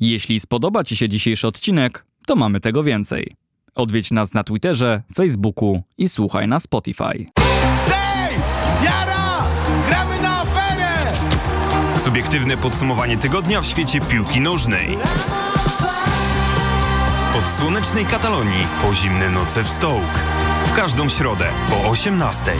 Jeśli spodoba Ci się dzisiejszy odcinek, to mamy tego więcej. Odwiedź nas na Twitterze, Facebooku i słuchaj na Spotify. Hej! Jara! Gramy na aferę! Subiektywne podsumowanie tygodnia w świecie piłki nożnej. Od słonecznej Katalonii po zimne noce w Stołk. W każdą środę po 18.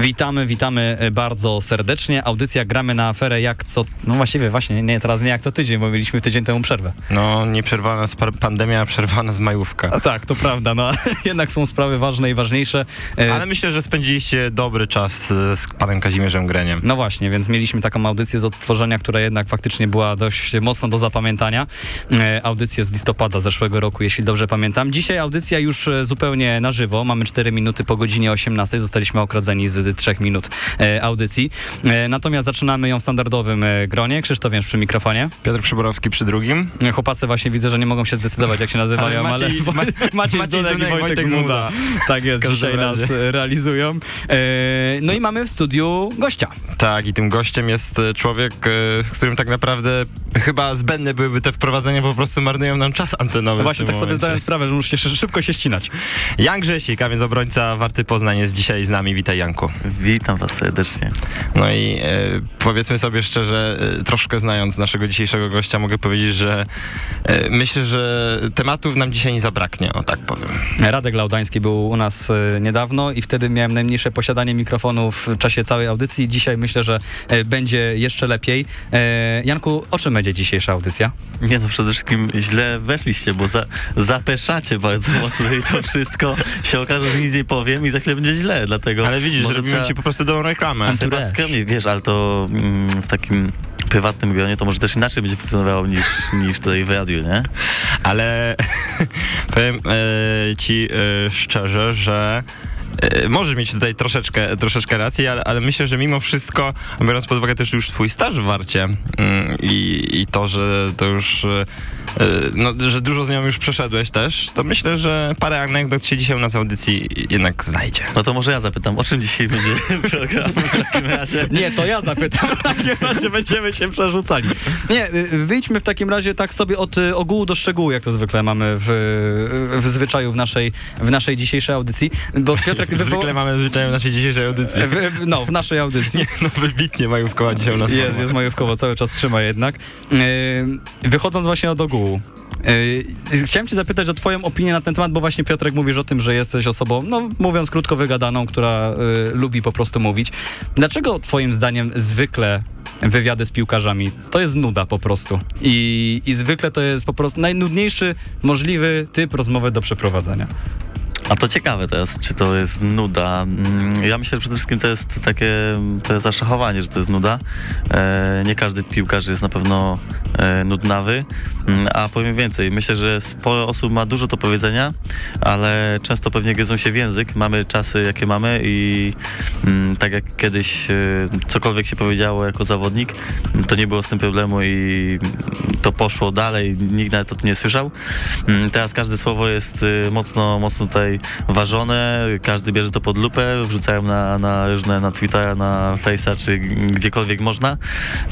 Witamy, witamy e, bardzo serdecznie. Audycja Gramy na aferę jak co... No właściwie właśnie, nie, teraz nie jak co tydzień, bo mieliśmy tydzień temu przerwę. No, nie przerwana z pandemia, przerwana z majówka. A tak, to prawda, no jednak są sprawy ważne i ważniejsze. E, Ale myślę, że spędziliście dobry czas z panem Kazimierzem Greniem. No właśnie, więc mieliśmy taką audycję z odtworzenia, która jednak faktycznie była dość mocno do zapamiętania. E, audycję z listopada zeszłego roku, jeśli dobrze pamiętam. Dzisiaj audycja już zupełnie na żywo. Mamy 4 minuty po godzinie 18. Zostaliśmy okradzeni z, z 3 minut e, audycji. E, natomiast zaczynamy ją w standardowym e, gronie. Krzysztof Jęż przy mikrofonie. Piotr Przyborowski przy drugim. Chłopacy właśnie widzę, że nie mogą się zdecydować, jak się nazywają, ale, Maciej- ale Ma- Maciej, Maciej Zdunek i Wojtek, Wojtek Zmuda. Tak jest, dzisiaj nas razie. e, realizują. No i mamy w studiu gościa. Tak, i tym gościem jest człowiek, z którym tak naprawdę chyba zbędne byłyby te wprowadzenia, po prostu marnują nam czas antenowy. No właśnie, tak sobie momencie. zdałem sprawę, że muszę się szybko się ścinać. Jan Grzesik, a więc obrońca Warty Poznań jest dzisiaj z nami. Witaj Janku. Witam was serdecznie. No i e, powiedzmy sobie szczerze, e, troszkę znając naszego dzisiejszego gościa, mogę powiedzieć, że e, myślę, że tematów nam dzisiaj nie zabraknie, o tak powiem. Radek Laudański był u nas e, niedawno i wtedy miałem najmniejsze posiadanie mikrofonu w czasie całej audycji. Dzisiaj myślę, że e, będzie jeszcze lepiej. E, Janku, o czym będzie dzisiejsza audycja? Nie no, przede wszystkim źle weszliście, bo za, zapeszacie bardzo mocno i to wszystko się okaże, że nic nie powiem i za chwilę będzie źle, dlatego... Ale widzisz, trzeba- ci po prostu dobrą reklamę. Skromnie, wiesz, ale to mm, w takim prywatnym gronie to może też inaczej będzie funkcjonowało niż, niż tutaj w radiu, nie? Ale powiem e, ci e, szczerze, że e, możesz mieć tutaj troszeczkę, troszeczkę racji, ale, ale myślę, że mimo wszystko, biorąc pod uwagę też już twój staż w Warcie mm, i, i to, że to już e, no, że dużo z nią już przeszedłeś też, to myślę, że parę anegdot się dzisiaj u nas w audycji jednak znajdzie. No to może ja zapytam, o czym dzisiaj będzie program w takim razie? Nie, to ja zapytam. W takim razie będziemy się przerzucali. Nie, y, wyjdźmy w takim razie tak sobie od y, ogółu do szczegółu, jak to zwykle mamy w, w zwyczaju w naszej, w naszej dzisiejszej audycji. Bo Piotrek wywoła- Zwykle mamy zwyczaj w naszej dzisiejszej audycji. No, w naszej audycji. No wybitnie majówkowa dzisiaj u nas. Jest, jest majówkowo, cały czas trzyma jednak. Yy, wychodząc właśnie od ogółu. Yy, chciałem cię zapytać o twoją opinię na ten temat, bo właśnie Piotrek mówisz o tym, że jesteś osobą, no mówiąc krótko, wygadaną, która yy, lubi po prostu mówić. Dlaczego twoim zdaniem zwykle wywiady z piłkarzami to jest nuda po prostu i, i zwykle to jest po prostu najnudniejszy możliwy typ rozmowy do przeprowadzenia? A to ciekawe teraz, czy to jest nuda. Mm, Ja myślę, że przede wszystkim to jest takie to jest zaszachowanie, że to jest nuda. E, nie każdy piłkarz jest na pewno e, nudnawy, Mm, a powiem więcej. Myślę, że sporo osób ma dużo do powiedzenia, ale często pewnie gryzą się w język. Mamy czasy, jakie mamy i mm, tak jak kiedyś e, cokolwiek się powiedziało jako zawodnik, to nie było z tym problemu i to poszło dalej, nikt nawet o tym nie słyszał. Teraz każde słowo jest mocno, mocno tutaj ważone, każdy bierze to pod lupę, wrzucają na, na różne, na Twittera, na Face'a, czy gdziekolwiek można,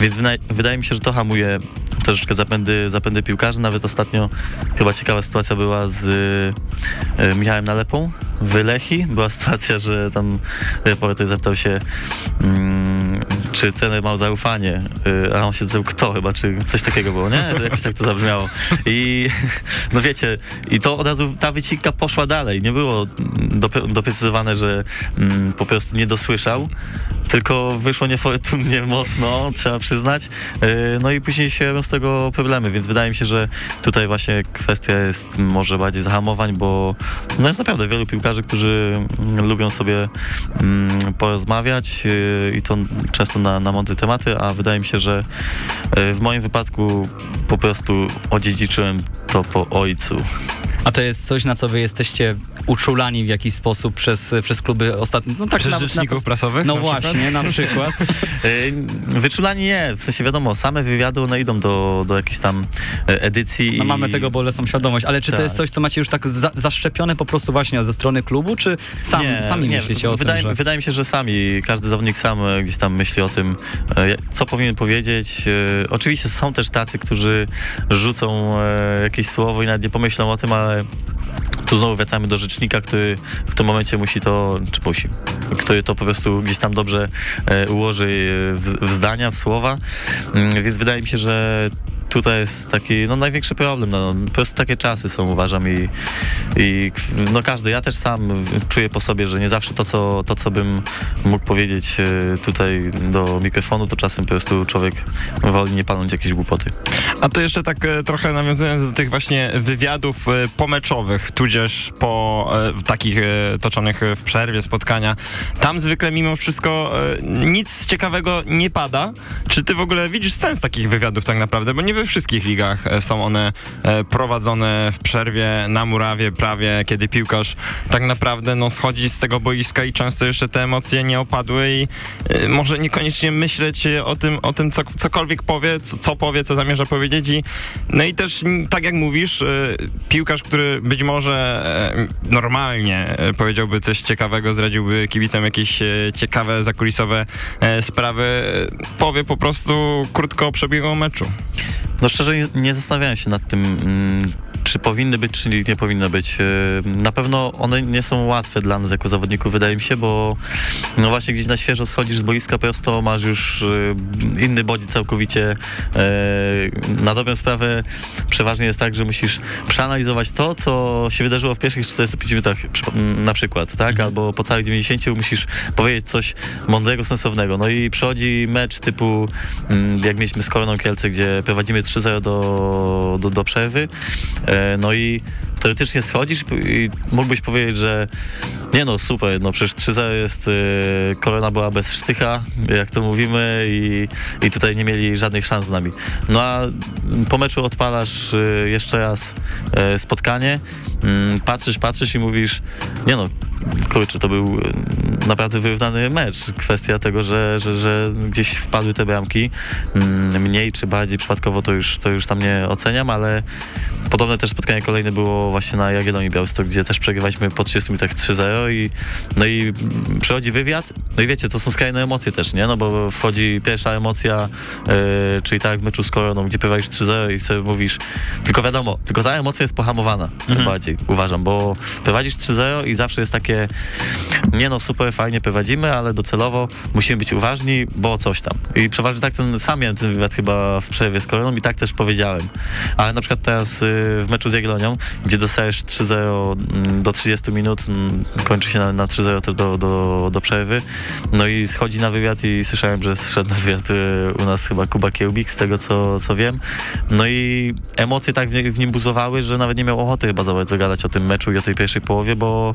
więc wydaje mi się, że to hamuje troszeczkę zapędy, zapędy piłkarzy. Nawet ostatnio chyba ciekawa sytuacja była z y, Michałem Nalepą w Lechi. Była sytuacja, że tam reporter zapytał się, mm, czy trener ma zaufanie, y, a on się zapytał, kto chyba, czy coś takiego było, nie? Jakoś tak to zabrzmiało. I no wiecie, i to od razu ta wycinka poszła dalej. Nie było dopre- doprecyzowane, że mm, po prostu nie dosłyszał, tylko wyszło niefortunnie mocno, trzeba przyznać. Yy, No i później się robią z tego problemy, więc wydaje mi się, że tutaj właśnie kwestia jest może bardziej zahamowań, bo no jest naprawdę wielu piłkarzy, którzy mm, lubią sobie mm, porozmawiać yy, i to często na, na mądre tematy, a wydaje mi się, że yy, w moim wypadku po prostu odziedziczyłem to po ojcu. A to jest coś, na co wy jesteście uczulani w jakiś sposób przez, przez kluby ostatnie. No tak Przez na- rzeczników na, prasowych No na przykład? właśnie, na przykład. E, Wyczulani nie, w sensie wiadomo, same wywiady one idą do, do jakiejś tam e, edycji. No i- mamy tego bolesną świadomość, ale czy to Tak. jest coś, co macie już tak za, zaszczepione po prostu właśnie ze strony klubu, czy sam, sami myślicie o wydaje, tym, że... Wydaje mi się, że sami, każdy zawodnik sam e, gdzieś tam myśli o tym, e, co powinien powiedzieć. Oczywiście są też tacy, którzy rzucą jakieś słowo i nawet nie pomyślą o tym, ale tu znowu wracamy do rzecznika, który w tym momencie musi to, czy musi, który to po prostu gdzieś tam dobrze e, ułoży e, w, w zdania, w słowa, Mm, więc wydaje mi się, że tutaj jest taki, no największy problem, no, po prostu takie czasy są uważam i, i no każdy, ja też sam czuję po sobie, że nie zawsze to co, to, co bym mógł powiedzieć e, tutaj do mikrofonu, to czasem po prostu człowiek woli nie palnąć jakieś głupoty. A to jeszcze tak e, trochę nawiązując do tych właśnie wywiadów e, pomeczowych, tudzież po takich toczonych w przerwie spotkania. Tam zwykle mimo wszystko nic ciekawego nie pada. Czy ty w ogóle widzisz sens takich wywiadów tak naprawdę? Bo nie we wszystkich ligach e, są one e, prowadzone w przerwie, na murawie prawie, kiedy piłkarz tak naprawdę no, schodzi z tego boiska i często jeszcze te emocje nie opadły i e, może niekoniecznie myśleć o tym, o tym co, cokolwiek powie, co, co powie, co zamierza powiedzieć i no i też tak jak mówisz, piłkarz, który być może normalnie powiedziałby coś ciekawego, zdradziłby kibicom jakieś ciekawe zakulisowe sprawy, powie po prostu krótko o przebiegu meczu. No szczerze nie- zastanawiałem się nad tym, mm, czy powinny być, czy nie powinny być. Yy, Na pewno one nie są łatwe dla nas jako zawodników, wydaje mi się, bo no właśnie gdzieś na świeżo schodzisz z boiska prosto, masz już yy, inny bodziec całkowicie. Yy, Na dobrą sprawę przeważnie jest tak, że musisz przeanalizować to, co się wydarzyło w pierwszych 45 minutach na przykład, tak? Albo po całych 90 musisz powiedzieć coś mądrego, sensownego. No i przychodzi mecz typu, mm, jak mieliśmy z Koroną Kielce, gdzie prowadzimy 3-0 do, do, do przerwy. E, No i teoretycznie schodzisz i mógłbyś powiedzieć, że nie no, super, no przecież 3-0 jest, e, Korona była bez sztycha, jak to mówimy i, i tutaj nie mieli żadnych szans z nami. No a po meczu odpalasz e, jeszcze raz spotkanie, mm, patrzysz, patrzysz i mówisz, nie no, kurczę, to był e, naprawdę wyrównany mecz. Kwestia tego, że, że, że gdzieś wpadły te bramki, mm, mniej czy bardziej przypadkowo to już, to już tam nie oceniam, ale podobne też spotkanie kolejne było właśnie na Jagiellonii Białystok, gdzie też przegrywaliśmy po 30 minutach 3-0 i no i przychodzi wywiad, no i wiecie, to są skrajne emocje też, nie? No bo wchodzi pierwsza emocja, e, czyli tak jak w meczu z Koroną, gdzie prowadzisz 3-0 i sobie mówisz, tylko wiadomo, tylko ta emocja jest pohamowana bardziej, uważam, bo prowadzisz 3-0 i zawsze jest takie, nie no, super, fajnie prowadzimy, ale docelowo musimy być uważni, bo coś tam. I przeważnie tak ten, sam miałem ten wywiad chyba w przerwie z Koroną i tak też powiedziałem. Ale na przykład teraz y, w meczu z Jagiellonią, gdzie dostajesz 3-0 mm, do 30 minut, mm, kończy się na, na 3-0 też do, do, do przerwy, no i schodzi na wywiad i słyszałem, że zszedł na wywiad y, u nas chyba Kuba Kiełbik, z tego co, co wiem. No i emocje tak w, w nim buzowały, że nawet nie miał ochoty chyba za bardzo gadać o tym meczu i o tej pierwszej połowie, bo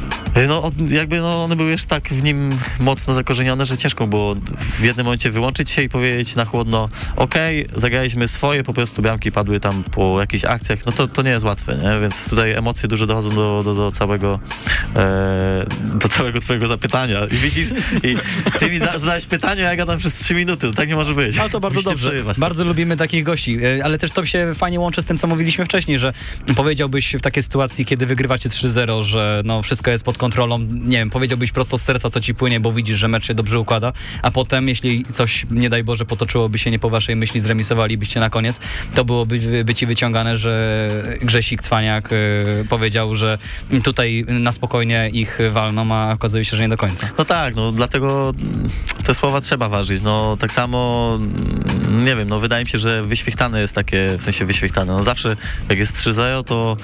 no, on- jakby no, one były już tak w nim mocno zakorzenione, że ciężko było w jednym momencie wyłączyć się i powiedzieć na chłodno, okej, zagraliśmy swoje, po prostu bramki padły tam po jakichś akcjach, no to, to nie jest łatwe, nie? więc tutaj emocje dużo dochodzą do, do, do całego e, do całego twojego zapytania i widzisz, i ty mi da, zadałeś pytanie, a ja gadam przez trzy minuty, no tak nie może być. Ale to bardzo Musicie dobrze. Bardzo lubimy takich gości, E, ale też to się fajnie łączy z tym, co mówiliśmy wcześniej, że powiedziałbyś w takiej sytuacji, kiedy wygrywacie 3-0, że no wszystko jest pod kontrolą, nie wiem, powiedziałbyś prosto z serca, co ci płynie, bo widzisz, że mecz się dobrze układa, a potem, jeśli coś, nie daj Boże, potoczyłoby się nie po waszej myśli, zremisowalibyście na koniec, to byłoby by ci wyciągane, że Grzesik Cwaniak e, powiedział, że tutaj na spokojnie ich walną, a okazuje się, że nie do końca. No tak, no dlatego te słowa trzeba ważyć. No tak samo, mm, nie wiem, no wydaje mi się, że wyświechtane jest takie, w sensie wyświechtane. No zawsze jak jest 3-0, to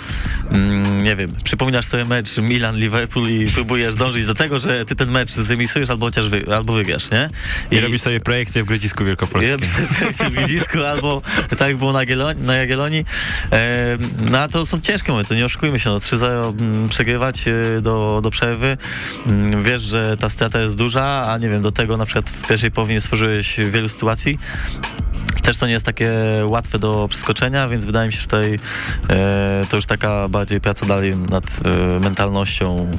mm, nie wiem, przypominasz sobie mecz Milan-Liverpool i próbujesz dążyć do tego, że ty ten mecz zremisujesz albo chociaż wy, albo wygrasz, nie? I, robisz sobie projekcję w Grodzisku I Wielkopolskim. robisz sobie projekcję w Widzisku, albo tak jak było na, Jagiellonii, na Jagiellonii. E, no a to są ciężkie momenty, nie oszukujmy się, no 3-0 mm, przegrywać e, do, do przerwy. Mm, Wiesz, że ta strata jest duża, a nie wiem, do tego na przykład w pierwszej połowie nie stworzyłeś wielu sytuacji. Też to nie jest takie łatwe do przeskoczenia, więc wydaje mi się, że tutaj e, to już taka bardziej praca dalej nad e, mentalnością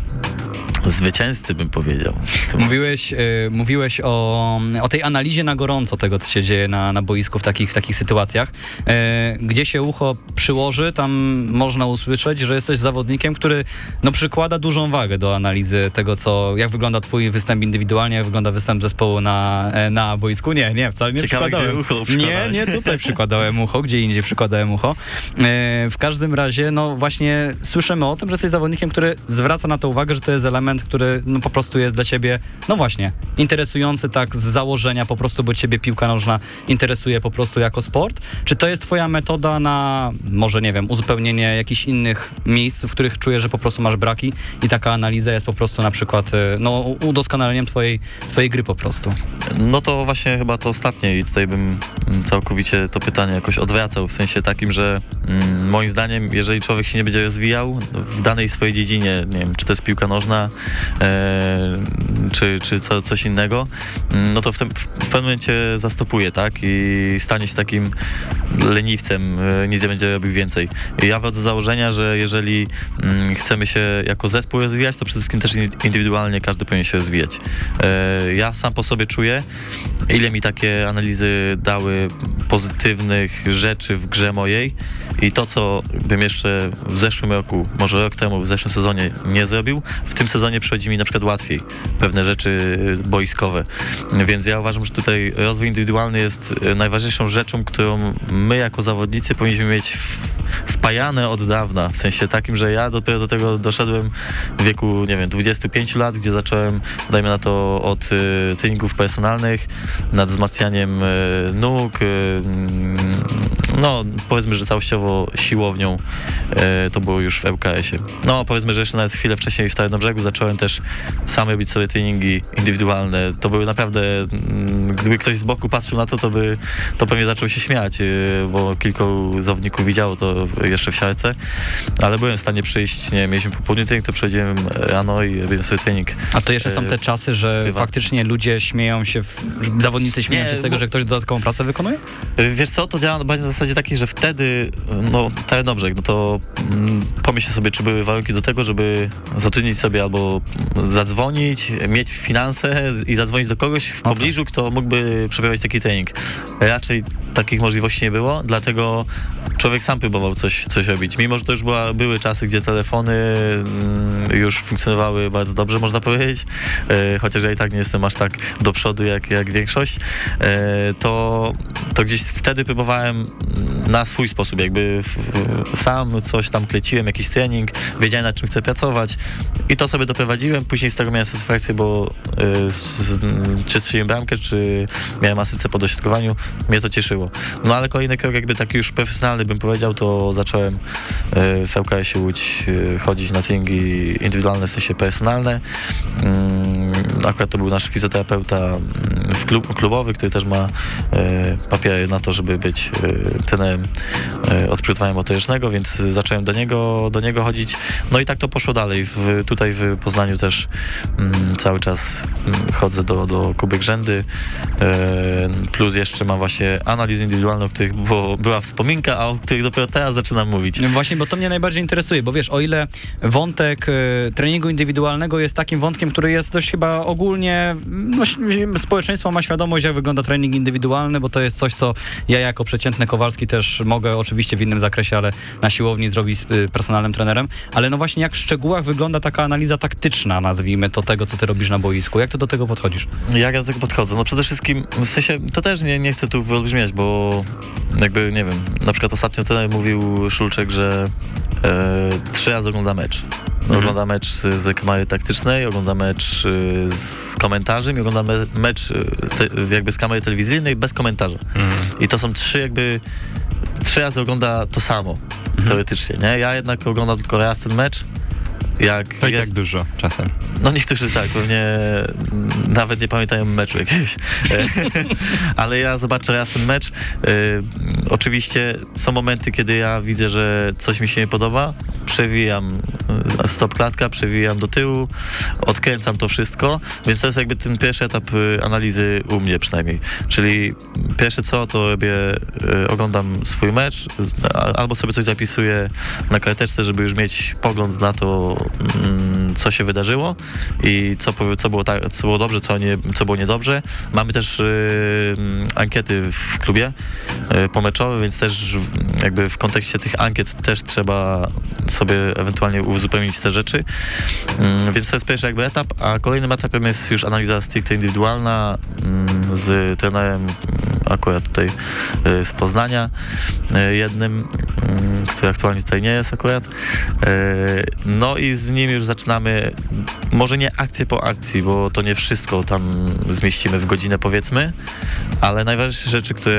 zwycięzcy, bym powiedział. Mówiłeś, y, mówiłeś o, o tej analizie na gorąco tego, co się dzieje na, na boisku w takich, w takich sytuacjach. Y, gdzie się ucho przyłoży, tam można usłyszeć, że jesteś zawodnikiem, który no, przykłada dużą wagę do analizy tego, co, jak wygląda twój występ indywidualnie, jak wygląda występ zespołu na, e, na boisku. Nie, nie, wcale nie Ciekawe, gdzie ucho nie, nie, tutaj przykładałem ucho, gdzie indziej przykładałem ucho. E, w każdym razie, no właśnie słyszymy o tym, że jesteś zawodnikiem, który zwraca na to uwagę, że to jest element, który no, po prostu jest dla ciebie, no właśnie, interesujący tak z założenia po prostu, bo ciebie piłka nożna interesuje po prostu jako sport. Czy to jest twoja metoda na, może nie wiem, uzupełnienie jakichś innych miejsc, w których czujesz, że po prostu masz braki i taka analiza jest po prostu na przykład, e, no udoskonaleniem twojej, twojej gry po prostu. No to właśnie chyba to ostatnie i tutaj bym mm, całkowicie to pytanie jakoś odwracał, w sensie takim, że mm, moim zdaniem, jeżeli człowiek się nie będzie rozwijał w danej swojej dziedzinie, nie wiem, czy to jest piłka nożna, e, czy, czy co, coś innego, mm, no to w, tym, w, w pewnym momencie zastopuje, tak? I stanie się takim leniwcem, e, nic nie będzie robił więcej. Ja wychodzę z założenia, że jeżeli mm, chcemy się jako zespół rozwijać, to przede wszystkim też in- indywidualnie każdy powinien się rozwijać. E, ja sam po sobie czuję, ile mi takie analizy dały pozytywnych rzeczy w grze mojej i to, co bym jeszcze w zeszłym roku, może rok temu, w zeszłym sezonie nie zrobił, w tym sezonie przychodzi mi na przykład łatwiej pewne rzeczy boiskowe. Więc ja uważam, że tutaj rozwój indywidualny jest e, najważniejszą rzeczą, którą my jako zawodnicy powinniśmy mieć wpajane od dawna, w sensie takim, że ja dopiero do tego doszedłem w wieku, nie wiem, 25 lat, gdzie zacząłem, dajmy na to, od y, treningów personalnych, nad wzmacnianiem y, nóg, y, mm, no powiedzmy, że całościowo siłownią, y, to było już w ŁKS-ie. No powiedzmy, że jeszcze nawet chwilę wcześniej w Starym Brzegu zacząłem też sam robić sobie treningi indywidualne. To były naprawdę, mm, gdyby ktoś z boku patrzył na to, to by to pewnie zaczął się śmiać, y, bo kilku zawodników widziało to jeszcze w siarce, ale byłem w stanie przyjść, nie mieliśmy popołudnie trening, to przychodziłem rano i robiłem sobie trening. A to jeszcze są te czasy, że bywa. faktycznie ludzie śmieją się, w, zawodnicy śmieją Nie, się z tego, bo- że ktoś dodatkową pracę wykonuje? Y, Wiesz co, to działa na zasadzie takiej, że wtedy, no Tarnobrzeg, no to mm, pomyśl sobie, czy były warunki do tego, żeby zatrudnić sobie albo zadzwonić, mieć finanse i zadzwonić do kogoś w pobliżu, kto mógłby przeprowadzić taki trening. Raczej takich możliwości nie było, dlatego człowiek sam próbował coś, coś robić. Mimo, że to już była, były czasy, gdzie telefony mm, już funkcjonowały bardzo dobrze, można powiedzieć, e, chociaż ja i tak nie jestem aż tak do przodu jak, jak większość, e, to, to gdzieś wtedy próbowałem mm, na swój sposób, jakby sam coś tam kleciłem, jakiś trening, wiedziałem nad czym chcę pracować i to sobie doprowadziłem, później z tego miałem satysfakcję, bo e, z, czy strzeliłem bramkę, czy miałem asystę po dośrodkowaniu, mnie to cieszyło. No ale kolejny krok jakby taki już profesjonalny bym powiedział, to zacząłem e, w ŁKS-ie Łódź e, chodzić na treningi indywidualne, w sensie personalne. Mm, Akurat to był nasz fizjoterapeuta mm, w klub, klubowy, który też ma e, papiery na to, żeby być e, trenerem e, od przygotowania motorycznego, więc zacząłem do niego, do niego chodzić. No i tak to poszło dalej. W, tutaj w Poznaniu też mm, cały czas mm, chodzę do, do Kuby Grzędy, e, plus jeszcze mam właśnie analizy indywidualne, o których było, była wspominka, a o których dopiero teraz zaczynam mówić. No Właśnie, bo to mnie najbardziej interesuje, bo wiesz, o ile wątek treningu indywidualnego jest takim wątkiem, który jest dość chyba ogólnie, no, społeczeństwo ma świadomość, jak wygląda trening indywidualny, bo to jest coś, co ja jako przeciętny Kowalski też mogę oczywiście w innym zakresie, ale na siłowni zrobić z y, personalnym trenerem, ale no właśnie jak w szczegółach wygląda taka analiza taktyczna, nazwijmy to, tego, co ty robisz na boisku, jak ty do tego podchodzisz? Jak ja do tego podchodzę? No przede wszystkim, w sensie, to też nie, nie chcę tu wyolbrzymiać, bo jakby, nie wiem, na przykład ostatnio trener mówił Szulczek, że e, trzy razy ogląda mecz. Ogląda mecz z kamery taktycznej, ogląda mecz y, z komentarzem i ogląda me, mecz y, te, jakby z kamery telewizyjnej bez komentarza. I to są trzy jakby, trzy razy ogląda to samo, teoretycznie, nie? Ja jednak oglądam tylko raz ten mecz, jak To jest tak dużo czasem. no niektórzy tak, pewnie mm, nawet nie pamiętają meczu jakiegoś. Ale ja zobaczę raz ten mecz. Y, Oczywiście są momenty, kiedy ja widzę, że coś mi się nie podoba, przewijam stop klatka, przewijam do tyłu, odkręcam to wszystko, więc to jest jakby ten pierwszy etap y, analizy u mnie przynajmniej. Czyli pierwsze co, to robię, y, oglądam swój mecz, albo sobie coś zapisuję na karteczce, żeby już mieć pogląd na to, co się wydarzyło i co, co, było, tak, co było dobrze, co, nie, co było niedobrze. Mamy też y, mm, ankiety w klubie y, pomeczowe, więc też jakby w kontekście tych ankiet też trzeba sobie ewentualnie uzupełnić te rzeczy. Mm, Więc to jest pierwszy jakby etap, a kolejnym etapem jest już analiza stricte indywidualna mm, z trenerem mm, akurat tutaj y, z Poznania, y, jednym, mm, który aktualnie tutaj nie jest akurat. No i z nim już zaczynamy, może nie akcję po akcji, bo to nie wszystko tam zmieścimy w godzinę powiedzmy, ale najważniejsze rzeczy, które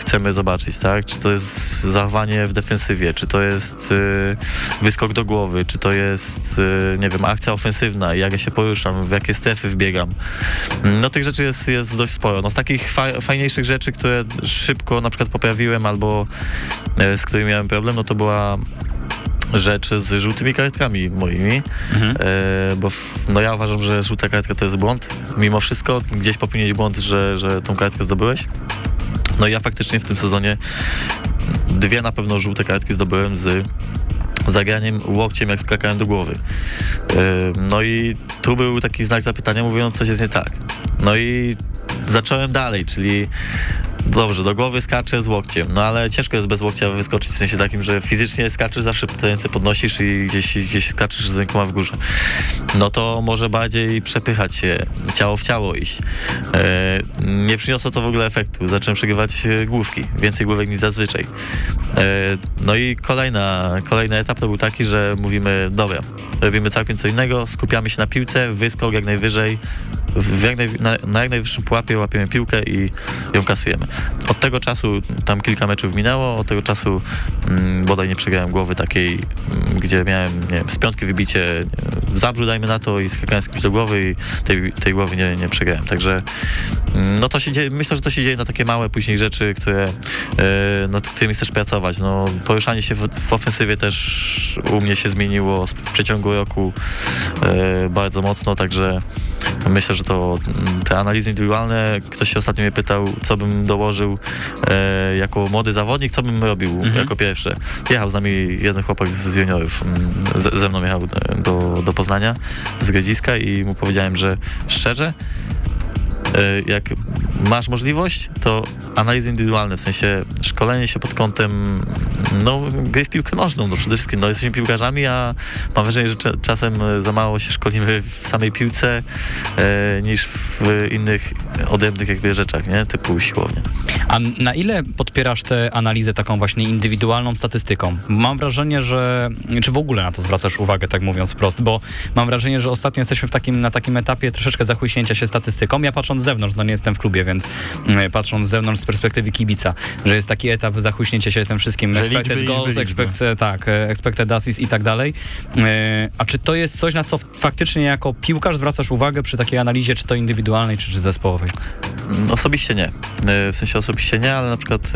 chcemy zobaczyć, tak? Czy to jest zachowanie w defensywie, czy to jest y, wyskok do głowy, czy to jest, y, nie wiem, akcja ofensywna, jak ja się poruszam, w jakie strefy wbiegam. No tych rzeczy jest, jest dość sporo. No z takich fa fajniejszych rzeczy, które szybko na przykład poprawiłem albo e, z którymi miałem problem, no to była rzecz z żółtymi kartkami moimi, Mhm. e, bo w, no ja uważam, że żółta kartka to jest błąd. Mimo wszystko gdzieś popełniłeś błąd, że, że tą kartkę zdobyłeś. No i ja faktycznie w tym sezonie dwie na pewno żółte kartki zdobyłem z zagraniem łokciem, jak skakałem do głowy. Yy, No i tu był taki znak zapytania, mówiąc, coś jest nie tak. No i zacząłem dalej, czyli dobrze, do głowy skaczę z łokciem, no ale ciężko jest bez łokcia wyskoczyć, w sensie takim, że fizycznie skaczesz, zawsze te ręce podnosisz i gdzieś, gdzieś skaczesz z rękoma w górze. No to może bardziej przepychać się, ciało w ciało iść. E, nie przyniosło to w ogóle efektu, zacząłem przegrywać e, główki, więcej główek niż zazwyczaj. E, no i kolejna, kolejny etap to był taki, że mówimy, dobra, robimy całkiem co innego, skupiamy się na piłce, wyskok jak najwyżej, w jak naj, na, na jak najwyższym pułapie łapiemy piłkę i ją kasujemy. Od tego czasu tam kilka meczów minęło, od tego czasu mm, bodaj nie przegrałem głowy takiej, mm, gdzie miałem nie wiem, z piątki wybicie w zabrzu dajmy na to i skakałem z kimś do głowy i tej, tej głowy nie, nie przegrałem. Także mm, no to się dzieje, myślę, że to się dzieje na takie małe później rzeczy, które, e, nad którymi chcesz pracować. No, poruszanie się w, w ofensywie też u mnie się zmieniło w przeciągu roku e, bardzo mocno, także myślę, że to mm, te analizy indywidualne, ktoś się ostatnio mnie pytał, co bym dołożył e, jako młody zawodnik, co bym robił Mhm. jako pierwsze. Jechał z nami jeden chłopak z juniorów, mm, ze, ze mną jechał e, do, do Poznania, z Grodziska i mu powiedziałem, że szczerze, jak masz możliwość, to analizy indywidualne, w sensie szkolenie się pod kątem no, gry w piłkę nożną, no przede wszystkim, no jesteśmy piłkarzami, a mam wrażenie, że cza- czasem e, za mało się szkolimy w samej piłce e, niż w innych odrębnych jakby rzeczach, nie, typu siłownia. A na ile podpierasz tę analizę taką właśnie indywidualną statystyką? Mam wrażenie, że... Czy w ogóle na to zwracasz uwagę, tak mówiąc wprost? Bo mam wrażenie, że ostatnio jesteśmy w takim, na takim etapie troszeczkę zachłyśnięcia się statystyką. Ja patrząc z zewnątrz, no nie jestem w klubie, więc mm, patrząc z zewnątrz z perspektywy kibica, że jest taki etap zachłyśnięcia się tym wszystkim. Że expected liczby, liczby, goals, liczby. expect, tak, e, expected assists i tak dalej. E, A czy to jest coś, na co faktycznie jako piłkarz zwracasz uwagę przy takiej analizie, czy to indywidualnej, czy, czy zespołowej? Mm, Osobiście nie. E, W sensie osobiście nie, ale na przykład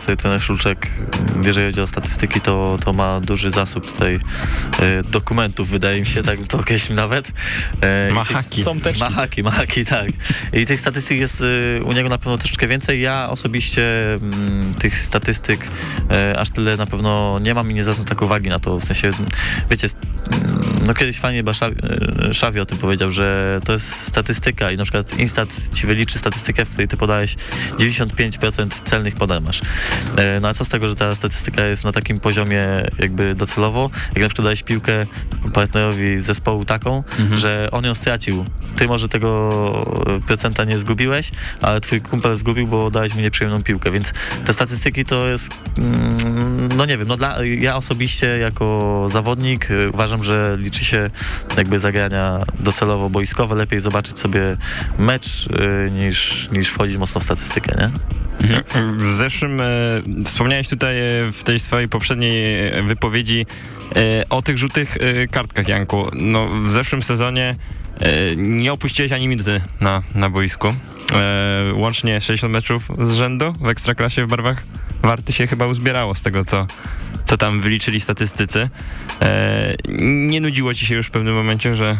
tutaj ten Szulczek, m, jeżeli chodzi o statystyki, to, to ma duży zasób tutaj dokumentów, wydaje mi się, tak to określił nawet. E, Ma i tych- haki. Są teczki. Ma haki, ma haki, tak. I tych statystyk jest e, u niego na pewno troszeczkę więcej. Ja osobiście mm, tych statystyk e, aż tyle na pewno nie mam i nie zwracam tak uwagi na to. W sensie, wiecie, mm, no kiedyś fajnie chyba Szawi, e, Szawi o tym powiedział, że to jest statystyka i na przykład Instat ci wyliczy statystykę, w której ty podałeś 95% celnych podań masz. E, No a co z tego, że ta statystyka jest na takim poziomie jakby docelowo, jak na przykład dałeś piłkę partnerowi zespołu taką, Mhm. że on ją stracił. Ty może tego procenta nie zgubiłeś, ale twój kumpel zgubił, bo dałeś mu nieprzyjemną piłkę, więc te statystyki to jest, mm, no nie wiem, no dla, ja osobiście jako zawodnik y, uważam, że liczy się jakby zagrania docelowo boiskowe, lepiej zobaczyć sobie mecz y, niż, niż wchodzić mocno w statystykę, nie? W zeszłym, e, wspomniałeś tutaj e, w tej swojej poprzedniej wypowiedzi e, o tych żółtych kartkach, Janku. No, w zeszłym sezonie nie opuściłeś ani minuty na, na boisku. E, łącznie 60 meczów z rzędu w Ekstraklasie w barwach Warty się chyba uzbierało z tego, co, co co tam wyliczyli statystycy. E, nie nudziło ci się już w pewnym momencie, że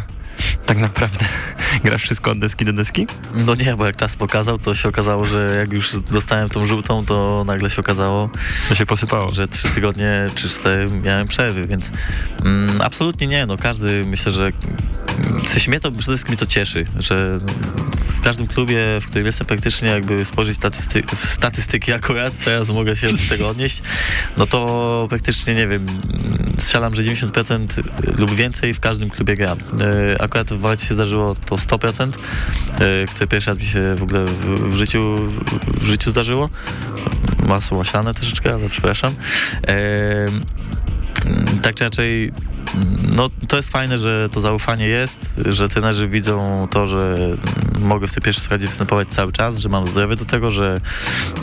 tak naprawdę grasz wszystko od deski do deski? No nie, bo jak czas pokazał, to się okazało, że jak już dostałem tą żółtą, to nagle się okazało, To się posypało. że trzy tygodnie czy cztery miałem przerwy, więc mm, absolutnie nie, no każdy myślę, że w sensie mnie to przede wszystkim to cieszy, że w każdym klubie, w którym jestem praktycznie jakby spojrzeć statystyki, statystyki akurat, teraz mogę się do tego odnieść, no to praktycznie nie wiem, strzelam, że 90% lub więcej w każdym klubie gram. E, Akurat w Walcie się zdarzyło to 100%, e, które pierwszy raz mi się w ogóle w, w życiu, w życiu zdarzyło. Masło maślane troszeczkę, ale przepraszam. Tak czy inaczej, no to jest fajne, że to zaufanie jest, że trenerzy widzą to, że mogę w tej pierwszej składzie występować cały czas, że mam zdrowie do tego, że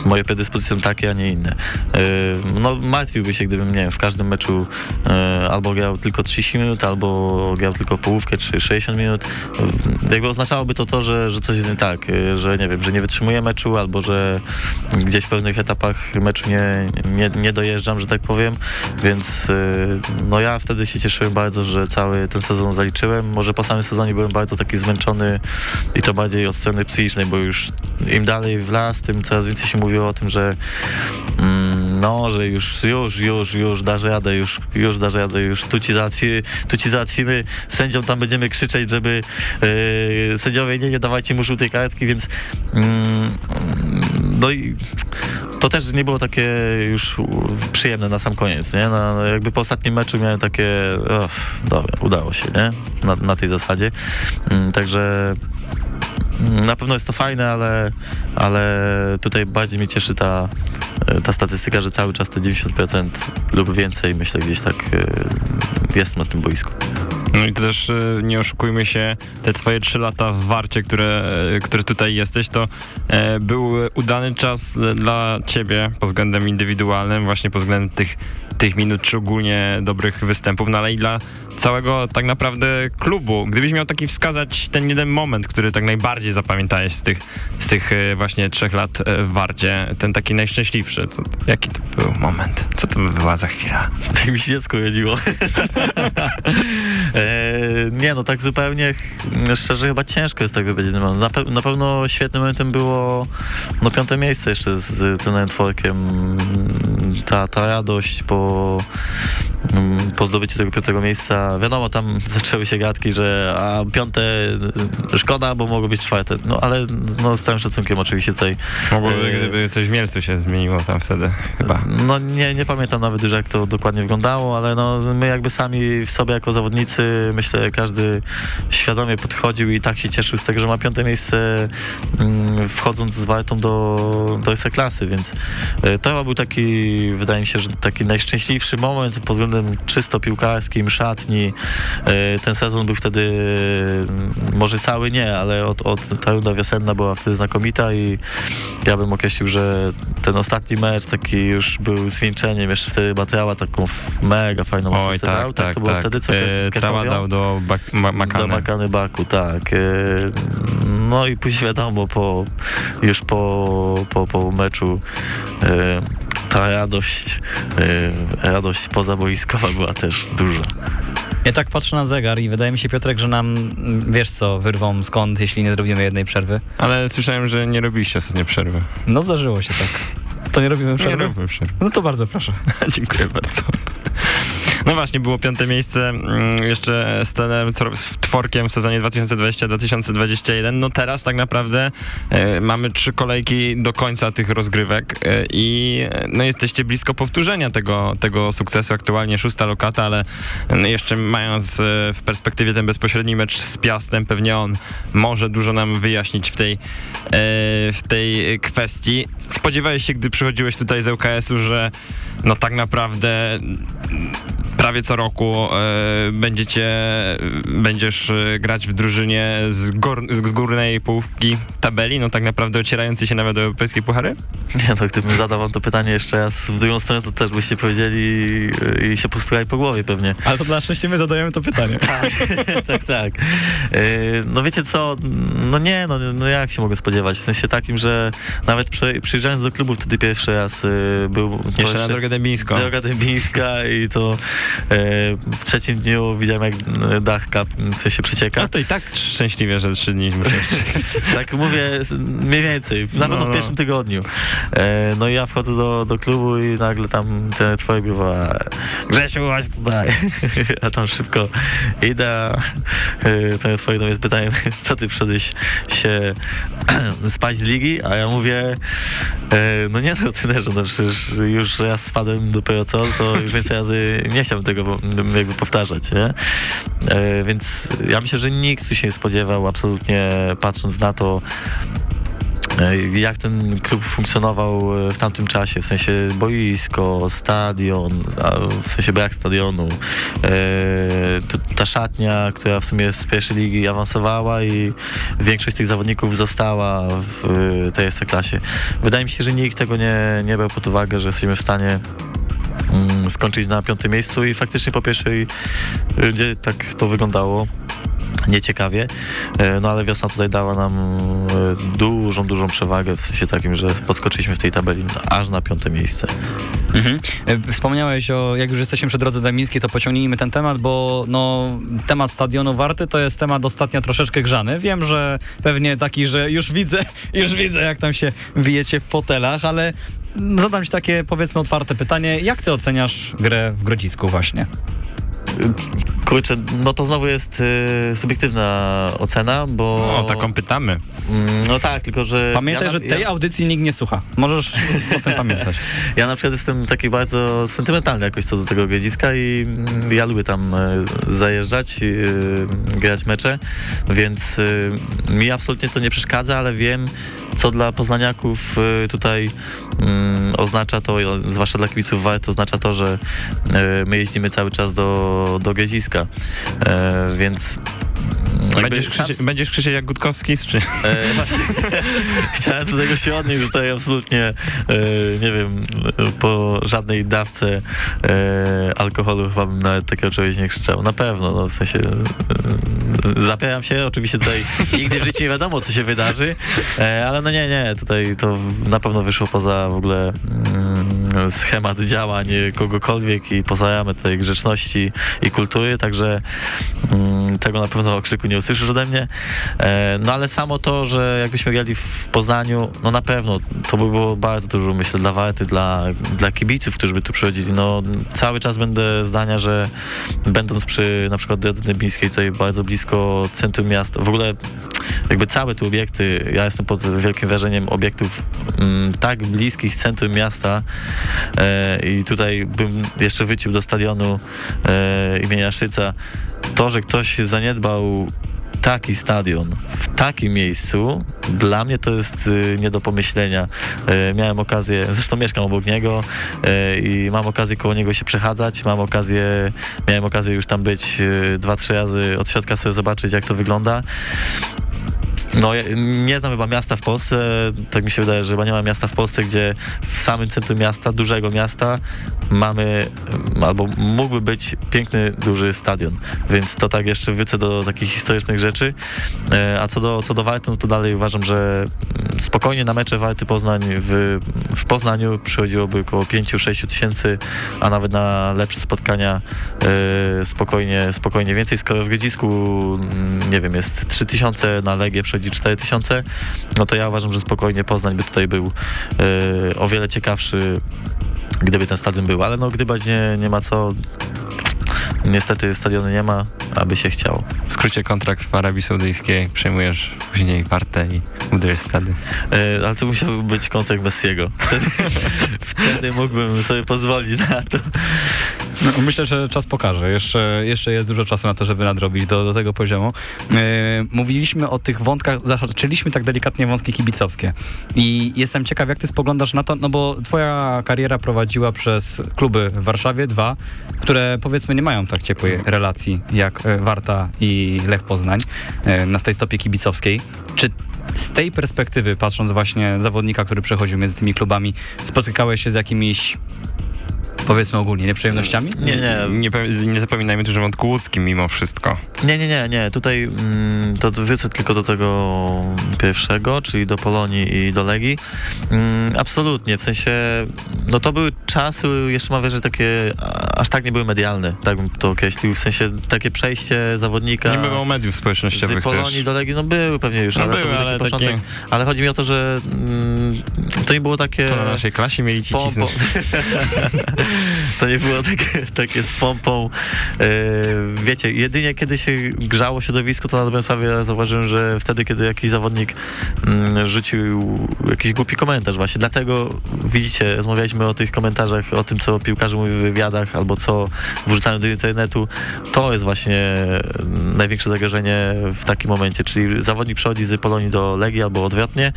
moje predyspozycje są takie, a nie inne. Yy, No martwiłby się, gdybym, nie wiem, w każdym meczu yy, albo grał tylko 30 minut, albo grał tylko połówkę, czy 60 minut. Yy, Jakby oznaczałoby to to, że, że coś jest nie tak, że nie wiem, że nie wytrzymuję meczu, albo że gdzieś w pewnych etapach meczu nie, nie, nie dojeżdżam, że tak powiem, więc no ja wtedy się cieszyłem bardzo, że cały ten sezon zaliczyłem. Może po samym sezonie byłem bardzo taki zmęczony i to bardziej od strony psychicznej, bo już im dalej w las, tym coraz więcej się mówiło o tym, że mm, no, że już, już, już, już dasz radę, już, już dasz radę, już tu ci, załatwi, tu ci załatwimy, sędziom tam będziemy krzyczeć, żeby yy, sędziowie nie, nie dawajcie mu żółtej kartki, więc mm, no i to też nie było takie już przyjemne na sam koniec, nie? No jakby po ostatnim meczu miałem takie, och, dobra, udało się, nie? Na, na tej zasadzie. Mm, Także mm, na pewno jest to fajne, ale, ale tutaj bardziej mnie cieszy ta, e, ta statystyka, że cały czas te 90% lub więcej, myślę, gdzieś tak e, jest na tym boisku. No i też y, nie oszukujmy się, te twoje trzy lata w Warcie, które, y, które tutaj jesteś, to e, był udany czas dla ciebie pod względem indywidualnym, właśnie pod względem tych, tych minut, czy ogólnie dobrych występów, no ale i dla całego tak naprawdę klubu. Gdybyś miał taki wskazać ten jeden moment, który tak najbardziej zapamiętałeś z tych, z tych właśnie trzech lat w Warcie, ten taki najszczęśliwszy, to, jaki to był moment? Co to by była za chwila? Tak mi się dziecko jeździło. e, nie no, tak zupełnie szczerze chyba ciężko jest tak wypowiedzieć. No, Na, pe- na pewno świetnym momentem było no, piąte miejsce jeszcze z, z tym networkiem. Ta, ta radość po, po zdobyciu tego piątego miejsca. Wiadomo, tam zaczęły się gadki, że a piąte y, szkoda, bo mogło być czwarte. No ale no, z całym szacunkiem oczywiście tutaj Mogłoby, E, gdyby coś w Mielcu się zmieniło tam wtedy, chyba. no nie, nie pamiętam nawet już jak to dokładnie wyglądało, ale no my jakby sami w sobie jako zawodnicy, myślę, każdy świadomie podchodził i tak się cieszył z tego, że ma piąte miejsce mm, wchodząc z Wartą do, do Ekstraklasy, więc e, to chyba był taki, wydaje mi się, że taki najszczęśliwszy moment pod względem czysto piłkarskim, szatni. E, Ten sezon był wtedy, może cały nie, ale od, od, ta runda wiosenna była wtedy znakomita i ja bym określił, że ten ostatni mecz taki już był zwieńczeniem, jeszcze wtedy Batrała taką mega fajną Oj, asystę tak, dał, tak, to było tak. wtedy co E, Trawa dał do bak- ma- Do Makany. Makany Baku, tak. E, No i później wiadomo, po, już po, po, po meczu e, ta radość, e, radość pozaboiskowa była też duża. Ja tak patrzę na zegar i wydaje mi się, Piotrek, że nam, mm, wiesz co, wyrwą skąd, jeśli nie zrobimy jednej przerwy. Ale słyszałem, że nie robiliście ostatnio przerwy. No zdarzyło się tak. To nie robimy Nie przerwy? robimy przerwy. No to bardzo proszę. Dziękuję bardzo. No właśnie, było piąte miejsce mm, jeszcze z tenem tworkiem w sezonie 2020-2021. No teraz tak naprawdę e, mamy trzy kolejki do końca tych rozgrywek e, i e, no jesteście blisko powtórzenia tego, tego sukcesu. Aktualnie szósta lokata, ale jeszcze mając w perspektywie ten bezpośredni mecz z Piastem, pewnie on może dużo nam wyjaśnić w tej, w tej kwestii. Spodziewałeś się, gdy przychodziłeś tutaj z ŁKS-u, że no tak naprawdę prawie co roku e, będziecie, będziesz e, grać w drużynie z, gór, z górnej połówki tabeli, no tak naprawdę ocierającej się nawet do europejskiej puchary? Nie no, gdybym zadał wam to pytanie jeszcze raz w drugą stronę, to też byście powiedzieli e, i się postukali po głowie pewnie. Ale to na szczęście my zadajemy to pytanie. Tak, tak, tak. Yy, No wiecie co, no nie, no, no jak się mogę spodziewać, w sensie takim, że nawet przy, przyjrzałem przyjeżdżając do klubu wtedy pierwszy raz y, był... Jeszcze na drogę dębińską. Droga dębińska i to w trzecim dniu widziałem jak e, dach kap, w sensie przecieka. No to i tak szczęśliwie, że trzy dni Tak mówię, mniej więcej, na pewno No, w no. pierwszym tygodniu. E, no i ja wchodzę do, do klubu i nagle tam te twoje biura, Grzesiu, chodź tutaj. A tam szybko idę, a e, te twoje do mnie pytają, co ty przyszedłeś się spać z ligi? A ja mówię, e, no nie no, trenerze, no przecież już raz spadłem dopiero co, to już więcej razy nie chciałbym tego po- jakby powtarzać, nie? E, więc ja myślę, że nikt tu się nie spodziewał, absolutnie patrząc na to, e, jak ten klub funkcjonował e, w tamtym czasie, w sensie boisko, stadion, w sensie brak stadionu, ta szatnia, która w sumie z pierwszej ligi awansowała i większość tych zawodników została w tej klasie. Wydaje mi się, że nikt tego nie, nie brał pod uwagę, że jesteśmy w stanie skończyć na piątym miejscu i faktycznie po pierwszej rundzie tak to wyglądało nieciekawie, e, no ale wiosna tutaj dała nam e, dużą, dużą przewagę w sensie takim, że podskoczyliśmy w tej tabeli aż na piąte miejsce. Mhm. E, Wspomniałeś o, jak już jesteśmy przy drodze dębińskiej, to pociągnijmy ten temat, bo no, temat stadionu Warty to jest temat ostatnio troszeczkę grzany. Wiem, że pewnie taki, że już widzę, już widzę, jak tam się wijecie w fotelach, ale zadam ci takie, powiedzmy, otwarte pytanie. Jak ty oceniasz grę w Grodzisku właśnie? Kurczę, no to znowu jest e, subiektywna ocena, bo... O, taką pytamy. Mm, No tak, tylko że... Pamiętaj, ja, na- że tej ja, audycji nikt nie słucha. Możesz o tym pamiętać. ja na przykład jestem taki bardzo sentymentalny jakoś co do tego Grodziska i mm, ja lubię tam e, zajeżdżać, e, grać mecze, więc e, mi absolutnie to nie przeszkadza, ale wiem, co dla poznaniaków tutaj mm, oznacza to, zwłaszcza dla kibiców Wart, oznacza to, że my jeździmy cały czas do, do Grodziska, e, więc Będziesz, sam- krzyczy, będziesz krzyczeć jak Gutkowski, czy... E, właśnie, chciałem do tego się odnieść, że tutaj absolutnie, e, nie wiem, po żadnej dawce e, alkoholu chyba bym nawet takiego czegoś nie krzyczał. Na pewno, no w sensie e, zapieram się, oczywiście tutaj nigdy w życiu nie wiadomo, co się wydarzy, e, ale no nie, nie, tutaj to na pewno wyszło poza w ogóle mm, schemat działań kogokolwiek i poza ramy tej grzeczności i kultury, także mm, tego na pewno okrzyku nie usłyszysz ode mnie. E, no ale samo to, że jakbyśmy grali w Poznaniu, no na pewno to by było bardzo dużo, myślę, dla Warty, dla, dla kibiców, którzy by tu przychodzili. No cały czas będę zdania, że będąc przy na przykład Drodze Dębińskiej, tutaj bardzo blisko centrum miasta, w ogóle jakby całe te obiekty, ja jestem pod wielkim wrażeniem obiektów mm, tak bliskich centrum miasta i tutaj bym jeszcze wycił do stadionu e, imienia Szyca. To, że ktoś zaniedbał taki stadion w takim miejscu, dla mnie to jest y, nie do pomyślenia. E, miałem okazję, zresztą mieszkam obok niego e, i mam okazję koło niego się przechadzać, mam okazję, miałem okazję już tam być y, dwa, trzy razy od środka sobie zobaczyć, jak to wygląda. No, ja nie znam chyba miasta w Polsce, tak mi się wydaje, że chyba nie ma miasta w Polsce, gdzie w samym centrum miasta, dużego miasta, mamy, albo mógłby być piękny, duży stadion. Więc to tak jeszcze wrócę do takich historycznych rzeczy. E, A co do, co do Warty, no to dalej uważam, że mm, spokojnie na mecze Warty Poznań w, w Poznaniu przychodziłoby około 5-6 tysięcy, a nawet na lepsze spotkania e, spokojnie, spokojnie więcej. Skoro w Grodzisku, mm, nie wiem, jest 3 tysiące, na Legię przychodzi 4 tysiące, no to ja uważam, że spokojnie Poznań by tutaj był e, o wiele ciekawszy, gdyby ten stadion był, ale no gdybać nie, nie ma co, niestety stadionu nie ma, aby się chciało. W skrócie kontrakt w Arabii Saudyjskiej, przejmujesz później Wartę i budujesz stadion. E, ale to musiał być kontrakt Messiego. Wtedy, wtedy mógłbym sobie pozwolić na to. Myślę, że czas pokaże. Jeszcze, jeszcze jest dużo czasu na to, żeby nadrobić do, do tego poziomu. E, mówiliśmy o tych wątkach, zahaczyliśmy tak delikatnie wątki kibicowskie. I jestem ciekaw, jak ty spoglądasz na to, no bo twoja kariera prowadziła przez kluby w Warszawie, dwa, które powiedzmy nie mają tak ciepłej relacji jak e, Warta i Lech Poznań e, na tej stopie kibicowskiej. Czy z tej perspektywy, patrząc właśnie zawodnika, który przechodził między tymi klubami, spotykałeś się z jakimiś Powiedzmy ogólnie, nieprzyjemnościami? Nie, nie, Nie, nie zapominajmy też o wątku łódzkim mimo wszystko. Nie, nie, nie, nie. Tutaj mm, to wrócę tylko do tego pierwszego, czyli do Polonii i do Legii. Mm, absolutnie, w sensie, no to były czasy, jeszcze mam wrażenie, takie, aż tak nie były medialne, tak bym to określił. W sensie, takie przejście zawodnika Nie było mediów z społecznościowych Polonii też. do Legii, no były pewnie już, No ale to były, był taki ale początek. takie- Ale chodzi mi o to, że mm, to nie było takie... Co na naszej klasie mieli z ci cisnąć? To nie było takie, takie z pompą. E, wiecie, jedynie kiedy się grzało środowisku, to na dobrą sprawę zauważyłem, że wtedy, kiedy jakiś zawodnik mm, rzucił jakiś głupi komentarz właśnie. Dlatego widzicie, rozmawialiśmy o tych komentarzach, o tym, co piłkarze mówią w wywiadach, albo co wrzucają do internetu. To jest właśnie mm, największe zagrożenie w takim momencie, czyli zawodnik przychodzi z Polonii do Legii albo odwrotnie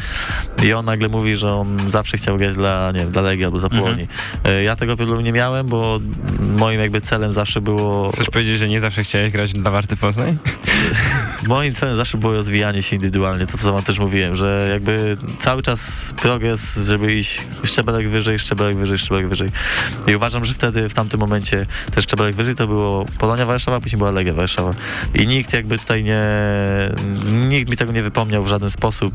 i on nagle mówi, że on zawsze chciał grać dla, nie wiem, dla Legii albo dla Polonii. E, Ja tego problemu nie miałem, bo moim jakby celem zawsze było... Chcesz powiedzieć, że nie zawsze chciałeś grać dla Warty Poznań? Moim celem zawsze było rozwijanie się indywidualnie, to co wam też mówiłem, że jakby cały czas progres, żeby iść szczebelek wyżej, szczebelek wyżej, szczebelek wyżej. I uważam, że wtedy, w tamtym momencie też szczebelek wyżej to było Polonia Warszawa, później była Legia Warszawa. I nikt jakby tutaj nie... Nikt mi tego nie wypomniał w żaden sposób.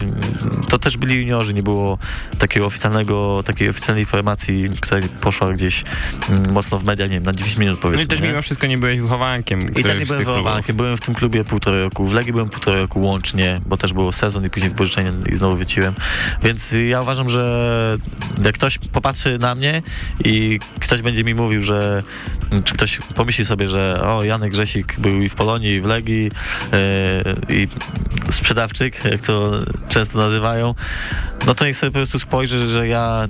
To też byli juniorzy, nie było takiego oficjalnego, takiej oficjalnej informacji, która poszła gdzieś mocno w media, nie wiem, na 10 minut No powiedzmy. i też nie? mimo wszystko nie byłeś wychowankiem. I też nie byłem wychowankiem, byłem w tym klubie półtorej roku, w Legii byłem półtorej roku łącznie, bo też było sezon i później wypożyczenie i znowu wróciłem. Więc ja uważam, że jak ktoś popatrzy na mnie i ktoś będzie mi mówił, że czy ktoś pomyśli sobie, że o, Janek Grzesik był i w Polonii, i w Legii yy, i sprzedawczyk, jak to często nazywają, no to niech sobie po prostu spojrzy, że ja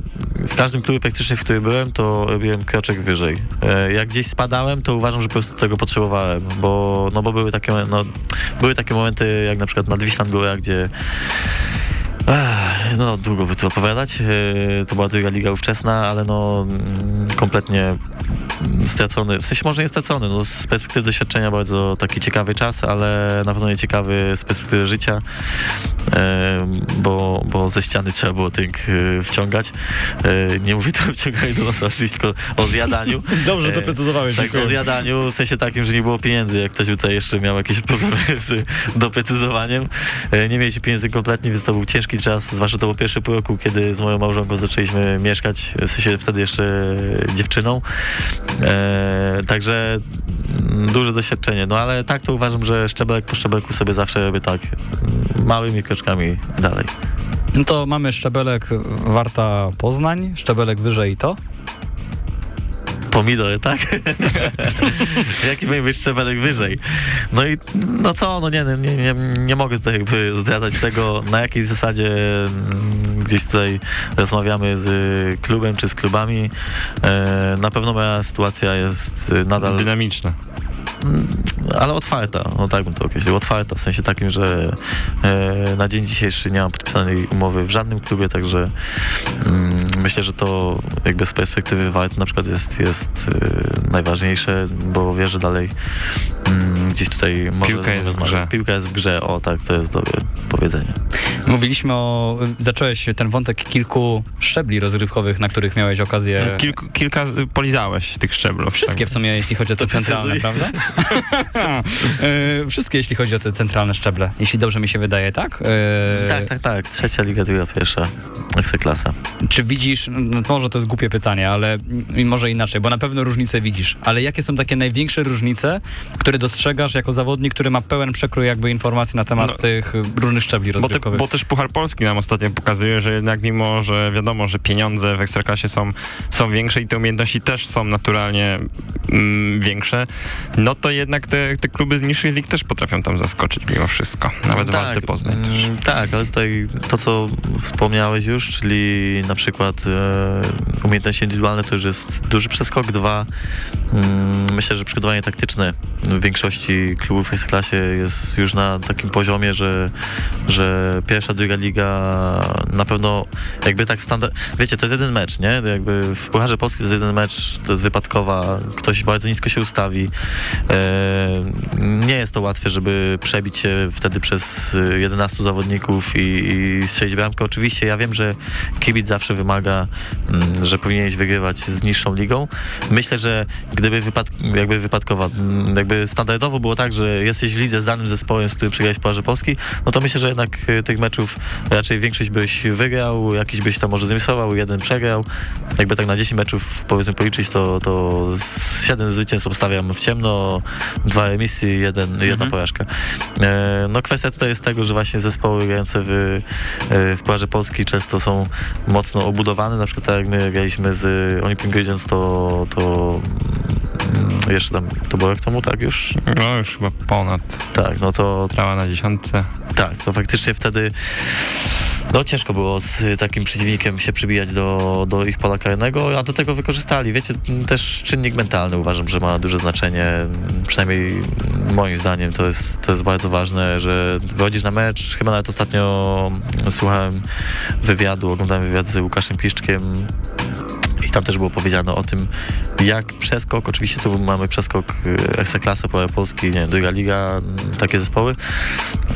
w każdym klubie praktycznie, w którym byłem, to robiłem kroczek wyżej. E, Jak gdzieś spadałem, to uważam, że po prostu tego potrzebowałem, bo, no bo były takie, no, były takie momenty, jak na przykład nad Wislan gdzie Ech, no, długo by tu opowiadać. E, To była druga liga ówczesna, ale no mm, kompletnie mm, stracony, w sensie może nie stracony, no z perspektywy doświadczenia bardzo taki ciekawy czas, ale na pewno nie ciekawy z perspektywy życia, e, bo, bo ze ściany trzeba było tynk e, wciągać. Nie mówię tu o wciąganiu do nosa, oczywiście tylko o zjadaniu. Dobrze doprecyzowałeś. Tak, dziękuję. o zjadaniu, w sensie takim, że nie było pieniędzy, jak ktoś tutaj jeszcze miał jakieś problemy z doprecyzowaniem. Nie mieliśmy pieniędzy kompletnie, więc to był ciężki czas, zwłaszcza to było pierwszy pół roku, kiedy z moją małżonką zaczęliśmy mieszkać, w sensie wtedy jeszcze dziewczyną. E, także duże doświadczenie, no ale tak to uważam, że szczebelek po szczebelku sobie zawsze robię tak, małymi kroczkami dalej. No to mamy szczebelek Warta Poznań, szczebelek wyżej to? Pomidory, tak? Jaki być szczebelek wyżej? No i no co, no nie, nie, nie, nie mogę tutaj jakby zdradzać tego, na jakiej zasadzie mm, gdzieś tutaj rozmawiamy z klubem czy z klubami. E, Na pewno moja sytuacja jest e, nadal Dynamiczna. Mm, ale otwarta, no tak bym to określił, otwarta, w sensie takim, że e, na dzień dzisiejszy nie mam podpisanej umowy w żadnym klubie, także mm, myślę, że to jakby z perspektywy Wart na przykład jest, jest e, najważniejsze, bo wierzę dalej mm, gdzieś tutaj może Piłka jest w grze. Piłka jest w grze, o tak, to jest dobre powiedzenie. Mówiliśmy o... Zacząłeś ten wątek kilku szczebli rozrywkowych, na których miałeś okazję... Kilku, kilka polizałeś tych szczeblów. Wszystkie w sumie, jeśli chodzi o te To centralne, prawda? E, Wszystkie, jeśli chodzi o te centralne szczeble. Jeśli dobrze mi się wydaje, tak? E, Tak, tak, tak, trzecia liga, druga, pierwsza, ekstraklasa. Czy widzisz, no może to jest głupie pytanie, ale może inaczej, bo na pewno różnice widzisz, ale jakie są takie największe różnice, które dostrzegasz jako zawodnik, który ma pełen przekrój jakby informacji na temat No, tych różnych szczebli Bo, te, rozgrywkowych? bo też Puchar Polski nam ostatnio pokazuje, że jednak mimo, że wiadomo, że pieniądze w Ekstraklasie są, są większe i te umiejętności też są naturalnie mm, większe, no to jednak te, te kluby z niższych lig też potrafią tam zaskoczyć mimo wszystko. Nawet Tak, Warty Poznań też. mm, Tak, ale tutaj to, co wspomniałeś już, czyli na przykład e, umiejętności indywidualne, to już jest duży przeskok. Dwa, mm, myślę, że przygotowanie taktyczne w większości klubów w Ekstraklasie jest już na takim poziomie, że, że pierwsza, druga liga na pewno jakby tak standard... Wiecie, to jest jeden mecz, nie? Jakby w Pucharze Polski to jest jeden mecz, to jest wypadkowa, ktoś bardzo nisko się ustawi. E, nie jest to łatwe, żeby przebić się wtedy przez 11 zawodników i, i strzelić bramkę. Oczywiście ja wiem, że kibic zawsze wymaga, mm, że powinieneś wygrywać z niższą ligą. Myślę, że gdyby wypad, jakby wypadkowa, mm, jakby standardowo było tak, że jesteś w lidze z danym zespołem, z którym przegrałeś Pucharze Polski, no to myślę, że jednak y, tych meczów raczej większość byś wygrał, jakiś byś tam może zremisował, jeden przegrał. Jakby tak na 10 meczów powiedzmy policzyć, to, to 7 zwycięstw obstawiam w ciemno, dwa emisje, jeden, jedna Mhm. porażka. E, no kwestia tutaj jest tego, że właśnie zespoły grające w, e, w Pucharze Polski często są mocno obudowane, na przykład tak jak my graliśmy z Olympic Ingredients, to, to jeszcze tam, to było jak temu, tak już? No już chyba ponad. Tak, no to Trała na dziesiątce. tak, to faktycznie wtedy no ciężko było z takim przeciwnikiem się przybijać do, do ich pola karnego, a do tego wykorzystali. Wiecie, też czynnik mentalny uważam, że ma duże znaczenie, przynajmniej moim zdaniem to jest, to jest bardzo ważne, że wychodzisz na mecz, chyba nawet ostatnio słuchałem wywiadu, oglądałem wywiad z Łukaszem Piszczkiem i tam też było powiedziane o tym, jak przeskok, oczywiście tu mamy przeskok y, Ekstraklasa, Power Polski, nie wiem, druga liga, takie zespoły,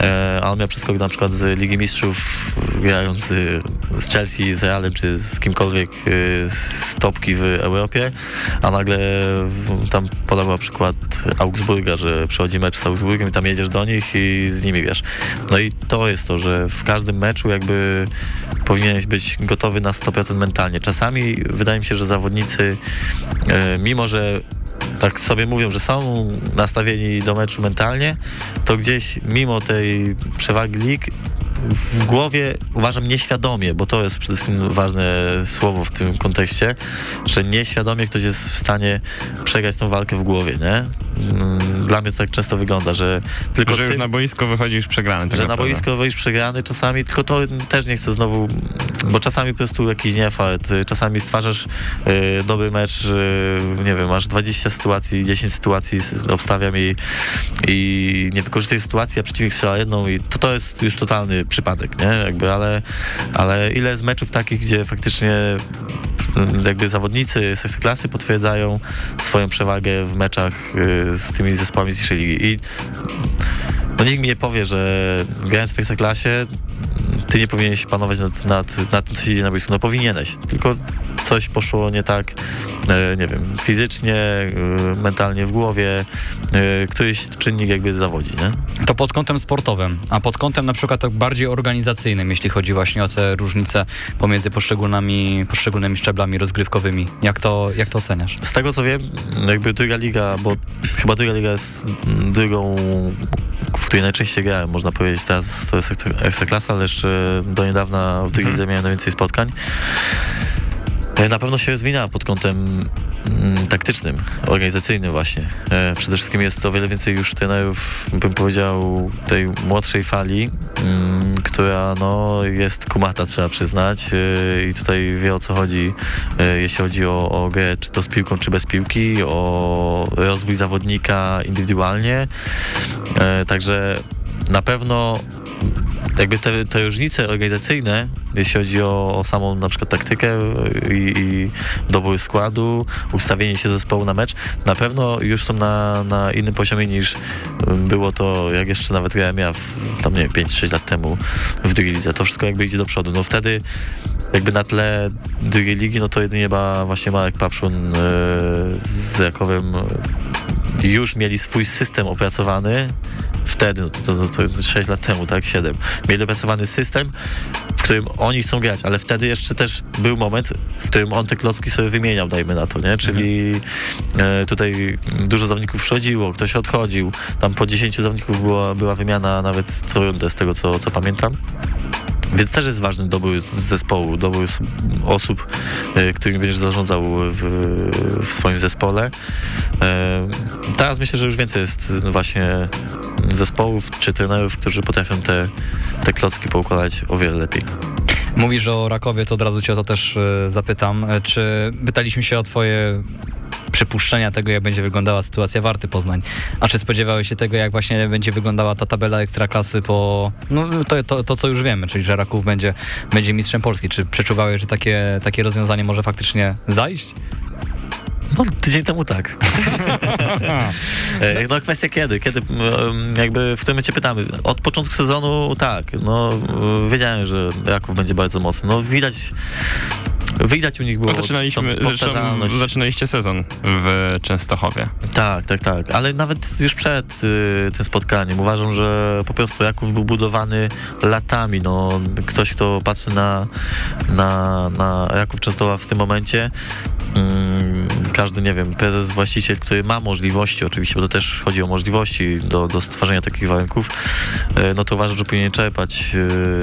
e, a on miał przeskok na przykład z Ligi Mistrzów, grając y, z Chelsea, z Realem, czy z kimkolwiek y, z topki w Europie, a nagle tam podawał przykład Augsburga, że przychodzi mecz z Augsburgiem i tam jedziesz do nich i z nimi wiesz. No i to jest to, że w każdym meczu jakby powinieneś być gotowy na 100% mentalnie. Czasami wydaje mi się, że zawodnicy, e, mimo że tak sobie mówią, że są nastawieni do meczu mentalnie, to gdzieś mimo tej przewagi lig w głowie uważam nieświadomie, bo to jest przede wszystkim ważne słowo w tym kontekście, że nieświadomie ktoś jest w stanie przegrać tą walkę w głowie, nie? Mm, Dla mnie to tak często wygląda, że tylko że już ty- na boisko wychodzisz przegrany. tak że na naprawdę. boisko wejść przegrany czasami, tylko to też nie chcę znowu, bo czasami po prostu jakiś niefart, y, czasami stwarzasz y, dobry mecz, y, nie wiem, masz 20 sytuacji, 10 sytuacji, obstawiam i, i nie wykorzystujesz sytuacji, a przeciwnik strzela jedną i to, to jest już totalny przypadek, nie? Jakby, ale, ale ile jest meczów takich, gdzie faktycznie mm, jakby zawodnicy z klasy potwierdzają swoją przewagę w meczach y, z tymi zespołami z niższej ligi i no nikt mi nie powie, że grając w Ekstraklasie ty nie powinieneś panować nad, nad, nad tym, co się dzieje na boisku. No powinieneś, tylko coś poszło nie tak, e, nie wiem, fizycznie, e, mentalnie w głowie, e, któryś czynnik jakby zawodzi, nie? To pod kątem sportowym, a pod kątem na przykład tak bardziej organizacyjnym, jeśli chodzi właśnie o te różnice pomiędzy poszczególnymi, poszczególnymi szczeblami rozgrywkowymi. Jak to, jak to oceniasz? Z tego co wiem, jakby druga liga, bo chyba druga liga jest drugą, w której najczęściej grałem, można powiedzieć, teraz to jest ekstra- ekstraklasa, ale jeszcze do niedawna w drugiej lidze miałem najwięcej spotkań. E, Na pewno się rozwinęła pod kątem mm, taktycznym, organizacyjnym właśnie. E, przede wszystkim jest to o wiele więcej już trenerów, bym powiedział, tej młodszej fali, mm, która no, jest kumata, trzeba przyznać e, i tutaj wie o co chodzi, e, jeśli chodzi o, o grę, czy to z piłką, czy bez piłki, o rozwój zawodnika indywidualnie. E, Także na pewno jakby te, te różnice organizacyjne, jeśli chodzi o, o samą na przykład taktykę i, i dobór składu, ustawienie się zespołu na mecz, na pewno już są na, na innym poziomie niż um, było to, jak jeszcze nawet grałem ja w, tam nie wiem, 5-6 lat temu w drugiej lidze. To wszystko jakby idzie do przodu. No wtedy jakby na tle drugiej ligi, no to jedynie ma właśnie Marek Papszun e, z Jakowem e, już mieli swój system opracowany, wtedy, no to, to, to, to 6 lat temu, tak, 7, mieli opracowany system, w którym oni chcą grać, ale wtedy jeszcze też był moment, w którym on te klocki sobie wymieniał, dajmy na to, nie? Czyli e, tutaj dużo zawodników przychodziło, ktoś odchodził, tam po 10 zawodników była, była wymiana nawet co rundę, z tego co, co pamiętam. Więc też jest ważny dobór zespołu, dobór osób, e, którymi będziesz zarządzał w, w swoim zespole. E, Teraz myślę, że już więcej jest właśnie zespołów czy trenerów, którzy potrafią te, te klocki poukładać o wiele lepiej. Mówisz o Rakowie, to od razu cię o to też e, zapytam. Czy pytaliśmy się o twoje przypuszczenia tego, jak będzie wyglądała sytuacja Warty Poznań. A czy spodziewałeś się tego, jak właśnie będzie wyglądała ta tabela ekstraklasy po, no to, to, to co już wiemy, czyli że Raków będzie, będzie mistrzem Polski. Czy przeczuwałeś, że takie, takie rozwiązanie może faktycznie zajść? No, tydzień temu tak. E, no kwestia kiedy, kiedy jakby w którym momencie pytamy. Od początku sezonu tak, no wiedziałem, że Raków będzie bardzo mocny. No widać, widać u nich było zaczynaliśmy, tą zresztą zaczynaliście sezon w Częstochowie. Tak, tak, tak. Ale nawet już przed y, tym spotkaniem uważam, że po prostu Jaków był budowany latami. No, ktoś, kto patrzy na, na, na Jaków Częstochowa w tym momencie, mm, każdy, nie wiem, prezes, właściciel, który ma możliwości, oczywiście, bo to też chodzi o możliwości do, do stworzenia takich warunków, y, no to uważam, że powinien czerpać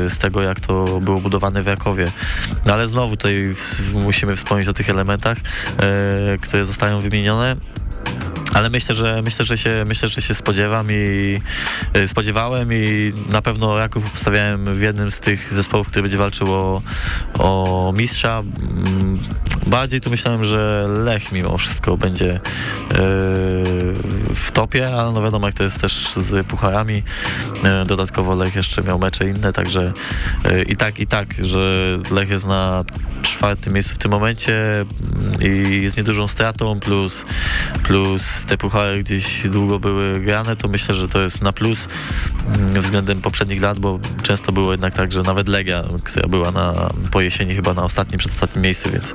y, z tego, jak to było budowane w Jakowie. No ale znowu tutaj musimy wspomnieć o tych elementach, y, które zostają wymienione. Ale myślę, że myślę, że się myślę, że się spodziewam i y, spodziewałem i na pewno Jaków postawiałem w jednym z tych zespołów, który będzie walczył o, o mistrza. Mm, Bardziej tu myślałem, że Lech mimo wszystko będzie y, w topie, ale no wiadomo jak to jest też z pucharami. Y, Dodatkowo Lech jeszcze miał mecze inne, także i tak, i tak, że Lech jest na czwartym miejscu w tym momencie mm, i jest niedużą stratą, plus, plus te puchary gdzieś długo były grane, to myślę, że to jest na plus mm, względem poprzednich lat, bo często było jednak tak, że nawet Legia, która była na, po jesieni chyba na ostatnim, przedostatnim miejscu, więc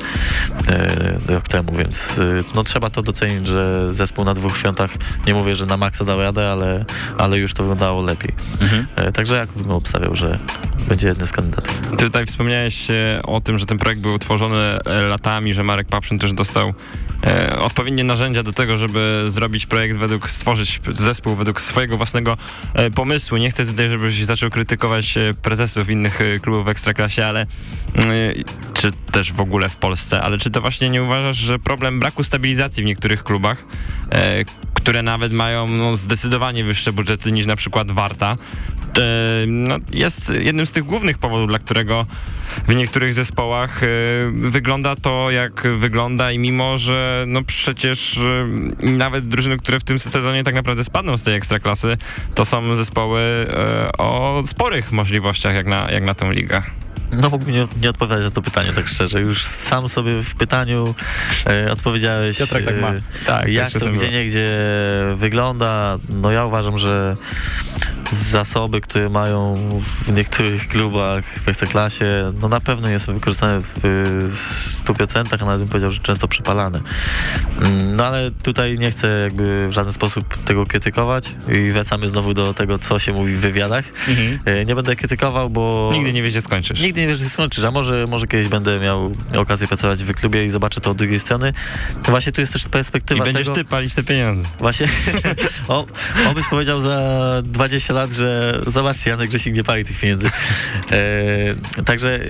e, rok temu, więc e, no trzeba to docenić, że zespół na dwóch świątach, nie mówię, że na maksa dał radę, ale, ale już to wyglądało lepiej. E, także jak bym obstawiał, że będzie jednym z kandydatów. Ty tutaj wspomniałeś o tym, że ten projekt był tworzony e, latami, że Marek Papszyn też dostał e, odpowiednie narzędzia do tego, żeby zrobić projekt według, stworzyć zespół według swojego własnego e, pomysłu. Nie chcę tutaj, żebyś zaczął krytykować e, prezesów innych e, klubów w Ekstraklasie, ale e, czy też w ogóle w Polsce, ale czy to właśnie nie uważasz, że problem braku stabilizacji w niektórych klubach, e, które nawet mają no, zdecydowanie wyższe budżety niż na przykład Warta, no, jest jednym z tych głównych powodów, dla którego w niektórych zespołach e, wygląda to, jak wygląda i mimo, że no przecież e, nawet drużyny, które w tym sezonie tak naprawdę spadną z tej ekstraklasy, to są zespoły e, o sporych możliwościach jak na, jak na tę ligę. No mógłbym nie, nie odpowiadać na to pytanie tak szczerze. Już sam sobie w pytaniu e, odpowiedziałeś. Piotrek tak ma. e, Tak, jak tak to gdzie niegdzie wygląda. No ja uważam, że zasoby, które mają w niektórych klubach w Ekstraklasie, no na pewno nie są wykorzystane w 100%, a nawet bym powiedział, że często przepalane. Mm, No ale tutaj nie chcę jakby w żaden sposób tego krytykować i wracamy znowu do tego, co się mówi w wywiadach. E, Nie będę krytykował, bo... Nigdy nie wiesz, gdzie skończysz. Nigdy nie wiesz, gdzie skończysz, a może, może kiedyś będę miał okazję pracować w klubie i zobaczę to od drugiej strony. No Właśnie tu jest też I perspektywa będziesz tego... ty palić te pieniądze. Właśnie, o, on byś powiedział za 20 lat, że zobaczcie, Janek Grzesik nie pali tych pieniędzy. E, także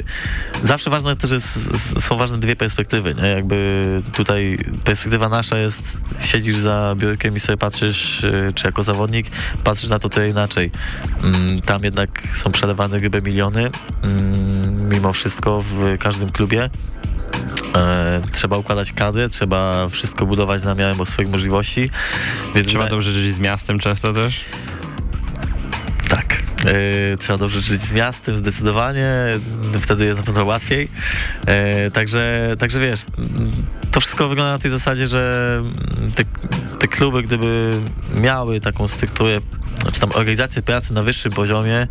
zawsze ważne też jest, są ważne dwie perspektywy, nie? Jakby tutaj perspektywa nasza jest, siedzisz za biurkiem i sobie patrzysz, e, czy jako zawodnik, patrzysz na to trochę inaczej. Mm, Tam jednak są przelewane grube miliony, mm, mimo wszystko w każdym klubie. E, trzeba układać kadrę, trzeba wszystko budować na miarę swoich możliwości. Więc Trzeba wydaje- dobrze żyć z miastem często też. Tak. E, trzeba dobrze żyć z miastem, zdecydowanie. Wtedy jest na pewno łatwiej. E, także, także wiesz, to wszystko wygląda na tej zasadzie, że te, te kluby, gdyby miały taką strukturę, czy tam organizację pracy na wyższym poziomie,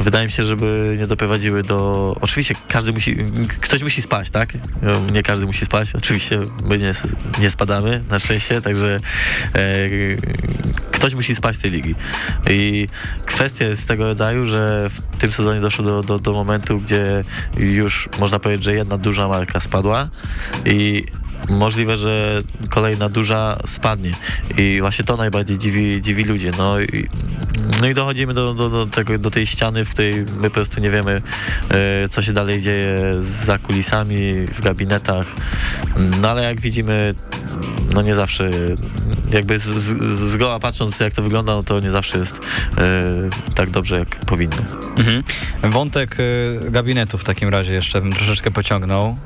wydaje mi się, żeby nie doprowadziły do... Oczywiście każdy musi, ktoś musi spać, tak? No, Nie każdy musi spać, oczywiście my nie, nie spadamy, na szczęście, także e, ktoś musi spać z tej ligi. I kwestia jest tego rodzaju, że w tym sezonie doszło do, do, do momentu, gdzie już można powiedzieć, że jedna duża marka spadła i możliwe, że kolejna duża spadnie. I właśnie to najbardziej dziwi, dziwi ludzi. No i, no i dochodzimy do, do, do, tego, do tej ściany, w której my po prostu nie wiemy, e, co się dalej dzieje za kulisami, w gabinetach. No ale jak widzimy no nie zawsze, jakby z, z, zgoła patrząc jak to wygląda, no to nie zawsze jest e, tak dobrze jak powinno. Mhm. Wątek y, gabinetu w takim razie jeszcze bym troszeczkę pociągnął.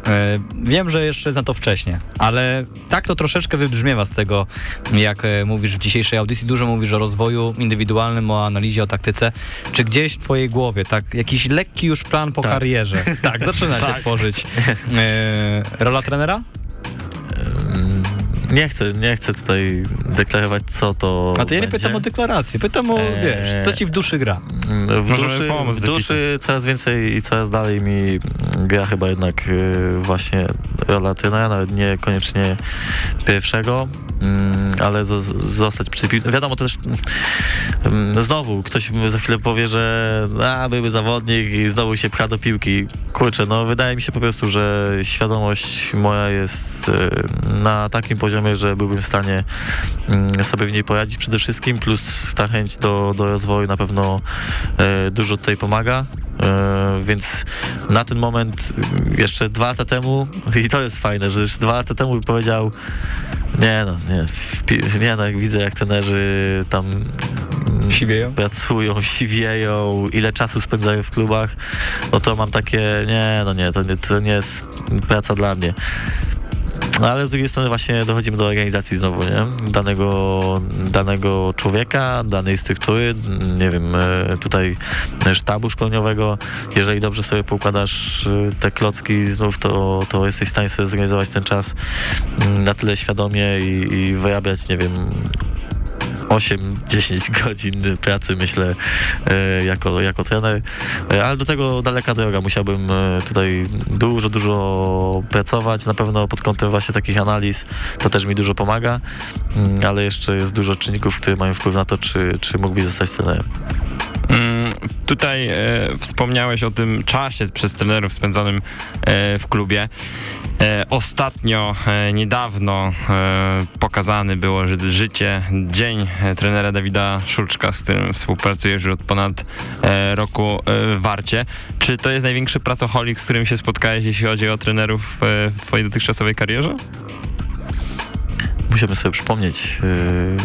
Wiem, że jeszcze jest na to wcześnie, ale tak to troszeczkę wybrzmiewa z tego, jak y, mówisz w dzisiejszej audycji. Dużo mówisz o rozwoju indywidualnym, o analizie, o taktyce. Czy gdzieś w twojej głowie, tak, jakiś lekki już plan po Tak. karierze, tak, zaczyna się tworzyć. Y, rola trenera? Nie chcę, nie chcę tutaj deklarować, co to A to ja nie będzie. pytam o deklarację, pytam o, Eee. wiesz, co ci w duszy gra. W Możemy duszy, w z duszy coraz więcej i coraz dalej mi gra chyba jednak y, właśnie rola trenera, nawet niekoniecznie pierwszego, mm, ale zo- zostać przy tej piłce. Wiadomo to też, mm, znowu ktoś za chwilę powie, że a, były zawodnik i znowu się pcha do piłki. Kurczę, no wydaje mi się po prostu, że świadomość moja jest y, na takim poziomie, że byłbym w stanie mm, sobie w niej poradzić przede wszystkim, plus ta chęć do, do rozwoju na pewno e, dużo tutaj pomaga. E, więc na ten moment y, jeszcze dwa lata temu, i to jest fajne, że jeszcze dwa lata temu bym powiedział, nie no, nie, nie no, jak widzę jak trenerzy tam mm, Siwieją? pracują, siwieją, ile czasu spędzają w klubach, no to mam takie, nie, no nie, to nie, to nie jest praca dla mnie. No ale z drugiej strony właśnie dochodzimy do organizacji znowu, nie? Danego, danego człowieka, danej struktury, nie wiem, e, tutaj sztabu szkoleniowego. Jeżeli dobrze sobie poukładasz e, te klocki znów, to, to jesteś w stanie sobie zorganizować ten czas mm, na tyle świadomie i, i wyrabiać, nie wiem, 8-10 godzin pracy, myślę, e, jako, jako trener. E, Ale do tego daleka droga. Musiałbym e, tutaj dużo, dużo pracować. Na pewno pod kątem właśnie takich analiz to też mi dużo pomaga, Mm, ale jeszcze jest dużo czynników, które mają wpływ na to, czy, czy mógłbyś zostać trenerem. Tutaj e, wspomniałeś o tym czasie przez trenerów spędzonym e, w klubie. E, ostatnio, e, niedawno e, pokazany było że życie, dzień e, trenera Dawida Szulczka, z którym współpracujesz już od ponad roku w Warcie. Czy to jest największy pracoholik, z którym się spotkałeś, jeśli chodzi o trenerów w twojej dotychczasowej karierze? Musimy sobie przypomnieć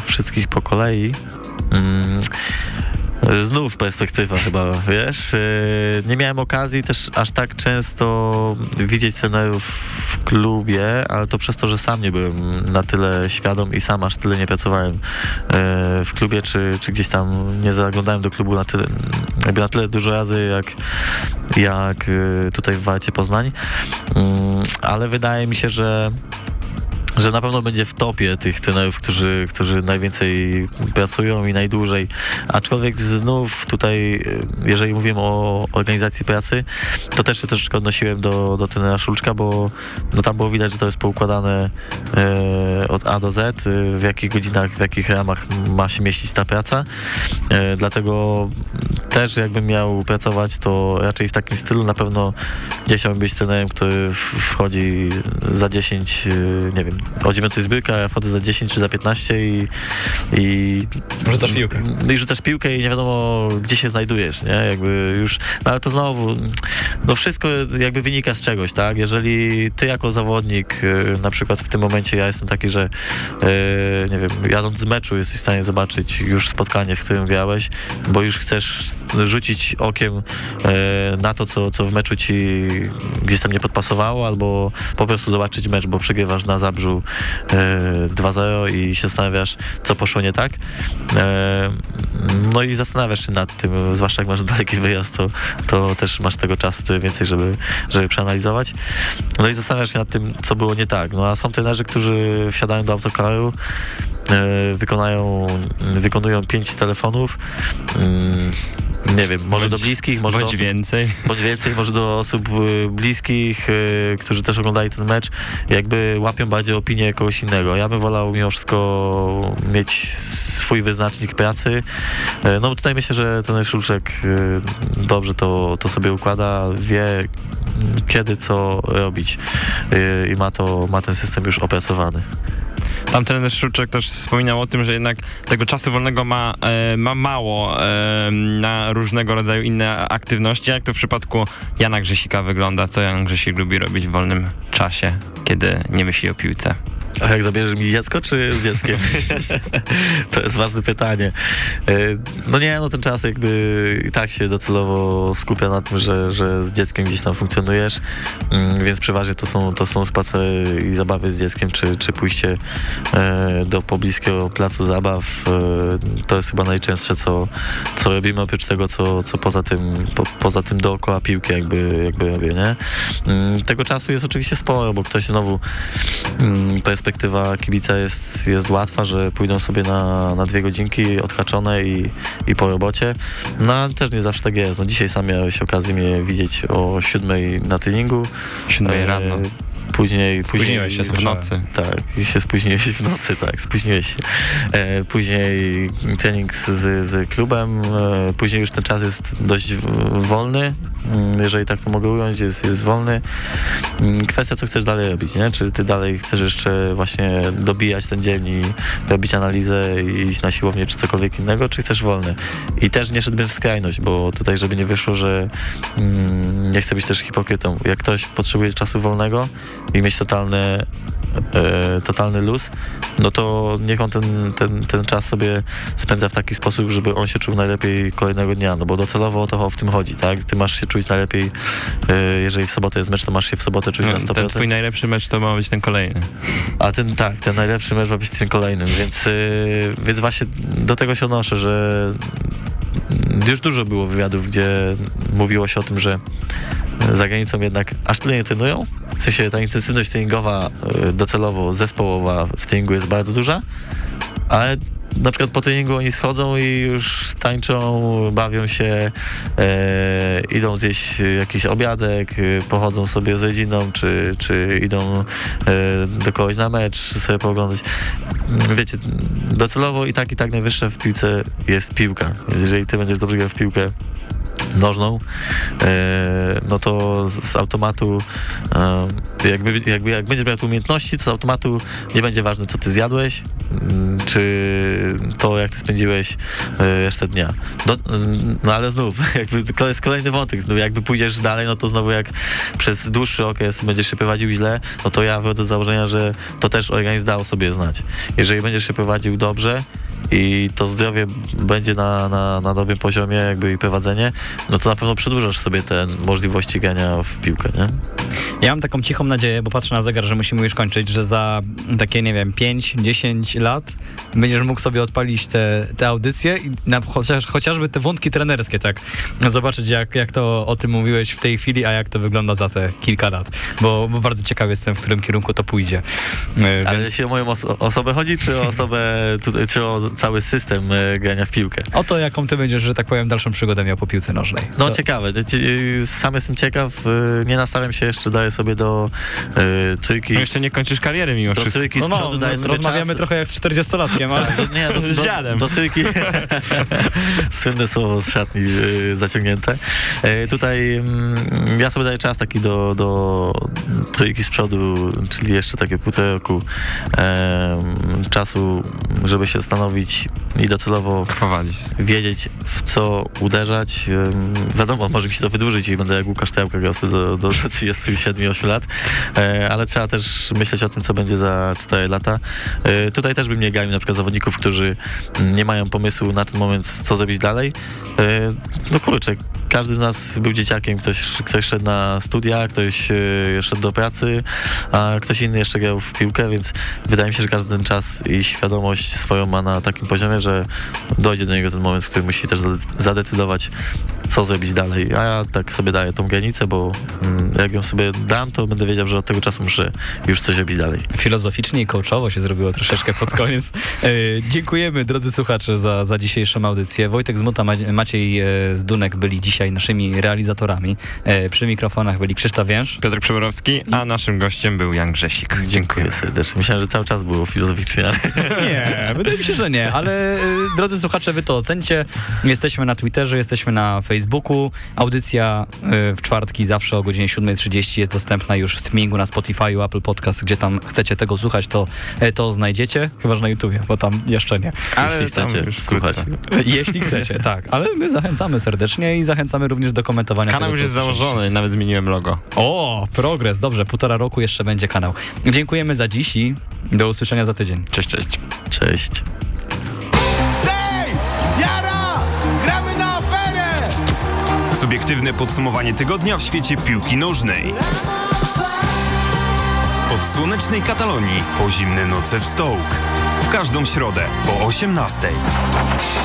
wszystkich po kolei. Mm, Znów perspektywa chyba, wiesz. Yy, Nie miałem okazji też aż tak często widzieć trenerów w klubie, ale to przez to, że sam nie byłem na tyle świadom i sam aż tyle nie pracowałem yy, w klubie, czy, czy gdzieś tam nie zaglądałem do klubu na tyle, jakby na tyle dużo razy, jak, jak yy, tutaj w Warcie Poznań. Mm, Ale wydaje mi się, że że na pewno będzie w topie tych trenerów, którzy, którzy najwięcej pracują i najdłużej. Aczkolwiek znów tutaj, jeżeli mówimy o organizacji pracy, to też się troszeczkę odnosiłem do, do trenera Szulczka, bo no tam było widać, że to jest poukładane e, od A do Z, e, w jakich godzinach, w jakich ramach ma się mieścić ta praca. E, dlatego też jakbym miał pracować, to raczej w takim stylu na pewno nie chciałbym być trenerem, który wchodzi za 10, y, nie wiem, o 9 zbiórka, a ja wchodzę za 10 czy za 15 i... i Rzucasz piłkę. I rzucasz piłkę i nie wiadomo, gdzie się znajdujesz, nie? Jakby już... No ale to znowu, no wszystko jakby wynika z czegoś, tak? Jeżeli ty jako zawodnik, y, na przykład w tym momencie ja jestem taki, że y, nie wiem, jadąc z meczu jesteś w stanie zobaczyć już spotkanie, w którym grałeś, bo już chcesz rzucić okiem e, na to, co, co w meczu ci gdzieś tam nie podpasowało, albo po prostu zobaczyć mecz, bo przegrywasz na Zabrzu e, 2-0 i się zastanawiasz, co poszło nie tak. E, no i zastanawiasz się nad tym, zwłaszcza jak masz daleki wyjazd, to, to też masz tego czasu tyle więcej, żeby, żeby przeanalizować. No i zastanawiasz się nad tym, co było nie tak. No a są trenerzy, którzy wsiadają do autokaru, e, wykonają, wykonują pięć telefonów, mm, nie wiem, może do bliskich, może do Bądź osób, więcej. bądź więcej, może do osób y, bliskich, y, którzy też oglądali ten mecz, jakby łapią bardziej opinię kogoś innego. Ja bym wolał mimo wszystko mieć swój wyznacznik pracy. Y, No tutaj myślę, że ten Szulczek y, dobrze to, to sobie układa, wie kiedy co robić y, i ma, to, ma ten system już opracowany. Tam trener Szulczek też wspominał o tym, że jednak tego czasu wolnego ma, e, ma mało e, na różnego rodzaju inne aktywności. Jak to w przypadku Jana Grzesika wygląda? Co Jan Grzesik lubi robić w wolnym czasie, kiedy nie myśli o piłce? A jak zabierzesz mi dziecko, czy z dzieckiem? to jest ważne pytanie. E, No nie, no ten czas jakby i tak się docelowo skupia na tym, że, że z dzieckiem gdzieś tam funkcjonujesz, Mm, więc przeważnie to są, to są spacery i zabawy z dzieckiem, czy, czy pójście do pobliskiego placu zabaw. E, To jest chyba najczęstsze, co, co robimy, oprócz tego, co, co poza tym, po, poza tym dookoła piłki jakby, jakby robię, nie? Mm, Tego czasu jest oczywiście sporo, bo ktoś znowu mm, perspektywa kibica jest, jest łatwa, że pójdą sobie na, na dwie godzinki odhaczone i, i po robocie. No ale też nie zawsze tak jest. No dzisiaj sam miałeś okazję mnie widzieć o siódmej na treningu. Siódmej E, rano. Później, Spóźniłeś później się, W nocy. tak, się spóźniłeś w nocy, tak, spóźniłeś się. E, później trening z, z, klubem, e, później już ten czas jest dość wolny, mm, jeżeli tak to mogę ująć, jest, jest wolny. Mm, Kwestia, co chcesz dalej robić, nie? Czy ty dalej chcesz jeszcze właśnie dobijać ten dzień i robić analizę i iść na siłownię, czy cokolwiek innego, czy chcesz wolny? I też nie szedłbym w skrajność, bo tutaj, żeby nie wyszło, że mm, nie chcę być też hipokrytą. Jak ktoś potrzebuje czasu wolnego i mieć totalny, e, totalny luz, no to niech on ten, ten, ten czas sobie spędza w taki sposób, żeby on się czuł najlepiej kolejnego dnia, no bo docelowo o to w tym chodzi, tak? Ty masz się czuć najlepiej, e, jeżeli w sobotę jest mecz, to masz się w sobotę czuć na No, 100%. ten twój najlepszy mecz to ma być ten kolejny. A ten tak, ten najlepszy mecz ma być tym kolejnym, więc, yy, więc właśnie do tego się odnoszę, że już dużo było wywiadów, gdzie mówiło się o tym, że za granicą jednak aż tyle nie trenują. W sensie ta intensywność treningowa yy, docelowo zespołowa w treningu jest bardzo duża, ale na przykład po treningu oni schodzą i już tańczą, bawią się, e, idą zjeść jakiś obiadek, e, pochodzą sobie z rodziną, czy, czy idą e, do kogoś na mecz sobie pooglądać. Mm, Wiecie, docelowo i tak, i tak najwyższa w piłce jest piłka. Więc jeżeli ty będziesz dobrze grał w piłkę nożną, e, no to z automatu e, jakby, jakby jak będziesz miał umiejętności, to z automatu nie będzie ważne, co ty zjadłeś, mm, czy to, jak ty spędziłeś e, resztę dnia. No, mm, no ale znów, jakby to jest kolejny wątek. No, jakby pójdziesz dalej, no to znowu jak przez dłuższy okres będziesz się prowadził źle, no to ja wychodzę z założenia, że to też organizm dał sobie znać. Jeżeli będziesz się prowadził dobrze i to zdrowie będzie na, na, na dobrym poziomie jakby i prowadzenie, no to na pewno przedłużasz sobie te możliwości grania w piłkę, nie? Ja mam taką cichą nadzieję, bo patrzę na zegar, że musimy już kończyć, że za takie, nie wiem, 5-10 lat będziesz mógł sobie odpalić te, te audycje i na, chociaż, chociażby te wątki trenerskie, tak, zobaczyć jak, jak to o tym mówiłeś w tej chwili, a jak to wygląda za te kilka lat, bo, bo bardzo ciekawy jestem, w którym kierunku to pójdzie. E, Ale Więc jeśli o moją oso- osobę chodzi, czy o osobę, tutaj, czy o cały system e, grania w piłkę? o to, jaką ty będziesz, że tak powiem, dalszą przygodę miał po piłce nożnej. No to, ciekawe, Cie- sam jestem ciekaw, e, nie nastawiam się jeszcze, daję sobie do e, trójki. No jeszcze nie kończysz kariery mimo do wszystko. trójki z no, przodu no, daję sobie rozmawiamy czas. trochę jak z 40-latkiem, ale... Tak, do, nie, do, Z do, dziadem. Do trójki. Słynne słowo z szatni y, zaciągnięte. E, tutaj mm, ja sobie daję czas taki do, do trójki z przodu, czyli jeszcze takie półtora roku czasu, żeby się zastanowić i docelowo Prowadzić. wiedzieć, w co uderzać. Wiadomo, może mi się to wydłużyć i będę jak Łukasz Tełka grał do, do 37-8 lat, e, ale trzeba też myśleć o tym, co będzie za 4 lata. E, Tutaj też bym nie gaił na przykład zawodników, którzy nie mają pomysłu na ten moment, co zrobić dalej. E, No kurczę, każdy z nas był dzieciakiem, ktoś, ktoś szedł na studia, ktoś e, szedł do pracy, a ktoś inny jeszcze grał w piłkę, więc wydaje mi się, że każdy ten czas i świadomość swoją ma na takim poziomie, że dojdzie do niego ten moment, w którym musi też zade- zadecydować, co zrobić dalej. A ja tak sobie daję tą granicę, bo mm, jak ją sobie dam, to będę wiedział, że od tego czasu muszę już coś robić dalej. Filozoficznie i coachowo się zrobiło troszeczkę pod koniec. E, dziękujemy, drodzy słuchacze, za, za dzisiejszą audycję. Wojtek Zmuta, Ma Maciej e, Zdunek byli dzisiaj naszymi realizatorami. E, przy mikrofonach byli Krzysztof Więż. Piotr Przeborowski, a naszym gościem był Jan Grzesik. Dziękuję serdecznie. Myślałem, że cały czas było filozoficznie, Nie, wydaje mi się, że nie, ale e, drodzy słuchacze, wy to ocencie. Jesteśmy na Twitterze, jesteśmy na Facebooku. Audycja e, w czwartki zawsze o godzinie 7.30 jest dostępna już w streamingu na Spotify, Apple Podcast, gdzie tam chcecie tego słuchać, to, e, to znajdziecie. Chyba, że na YouTubie, bo tam jeszcze nie. Ale jeśli chcecie słuchać. Jeśli chcecie, tak. Ale my zachęcamy serdecznie i zachęcamy zachęcamy również do komentowania Kanał tego, już jest założony, nawet zmieniłem logo. O, progres, dobrze, półtora roku jeszcze będzie kanał. Dziękujemy za dziś i do usłyszenia za tydzień. Cześć, cześć. Cześć. Hej! Jara! Gramy na aferę! Subiektywne podsumowanie tygodnia w świecie piłki nożnej. Od słonecznej Katalonii po zimne noce w Stołk. W każdą środę po 18:00.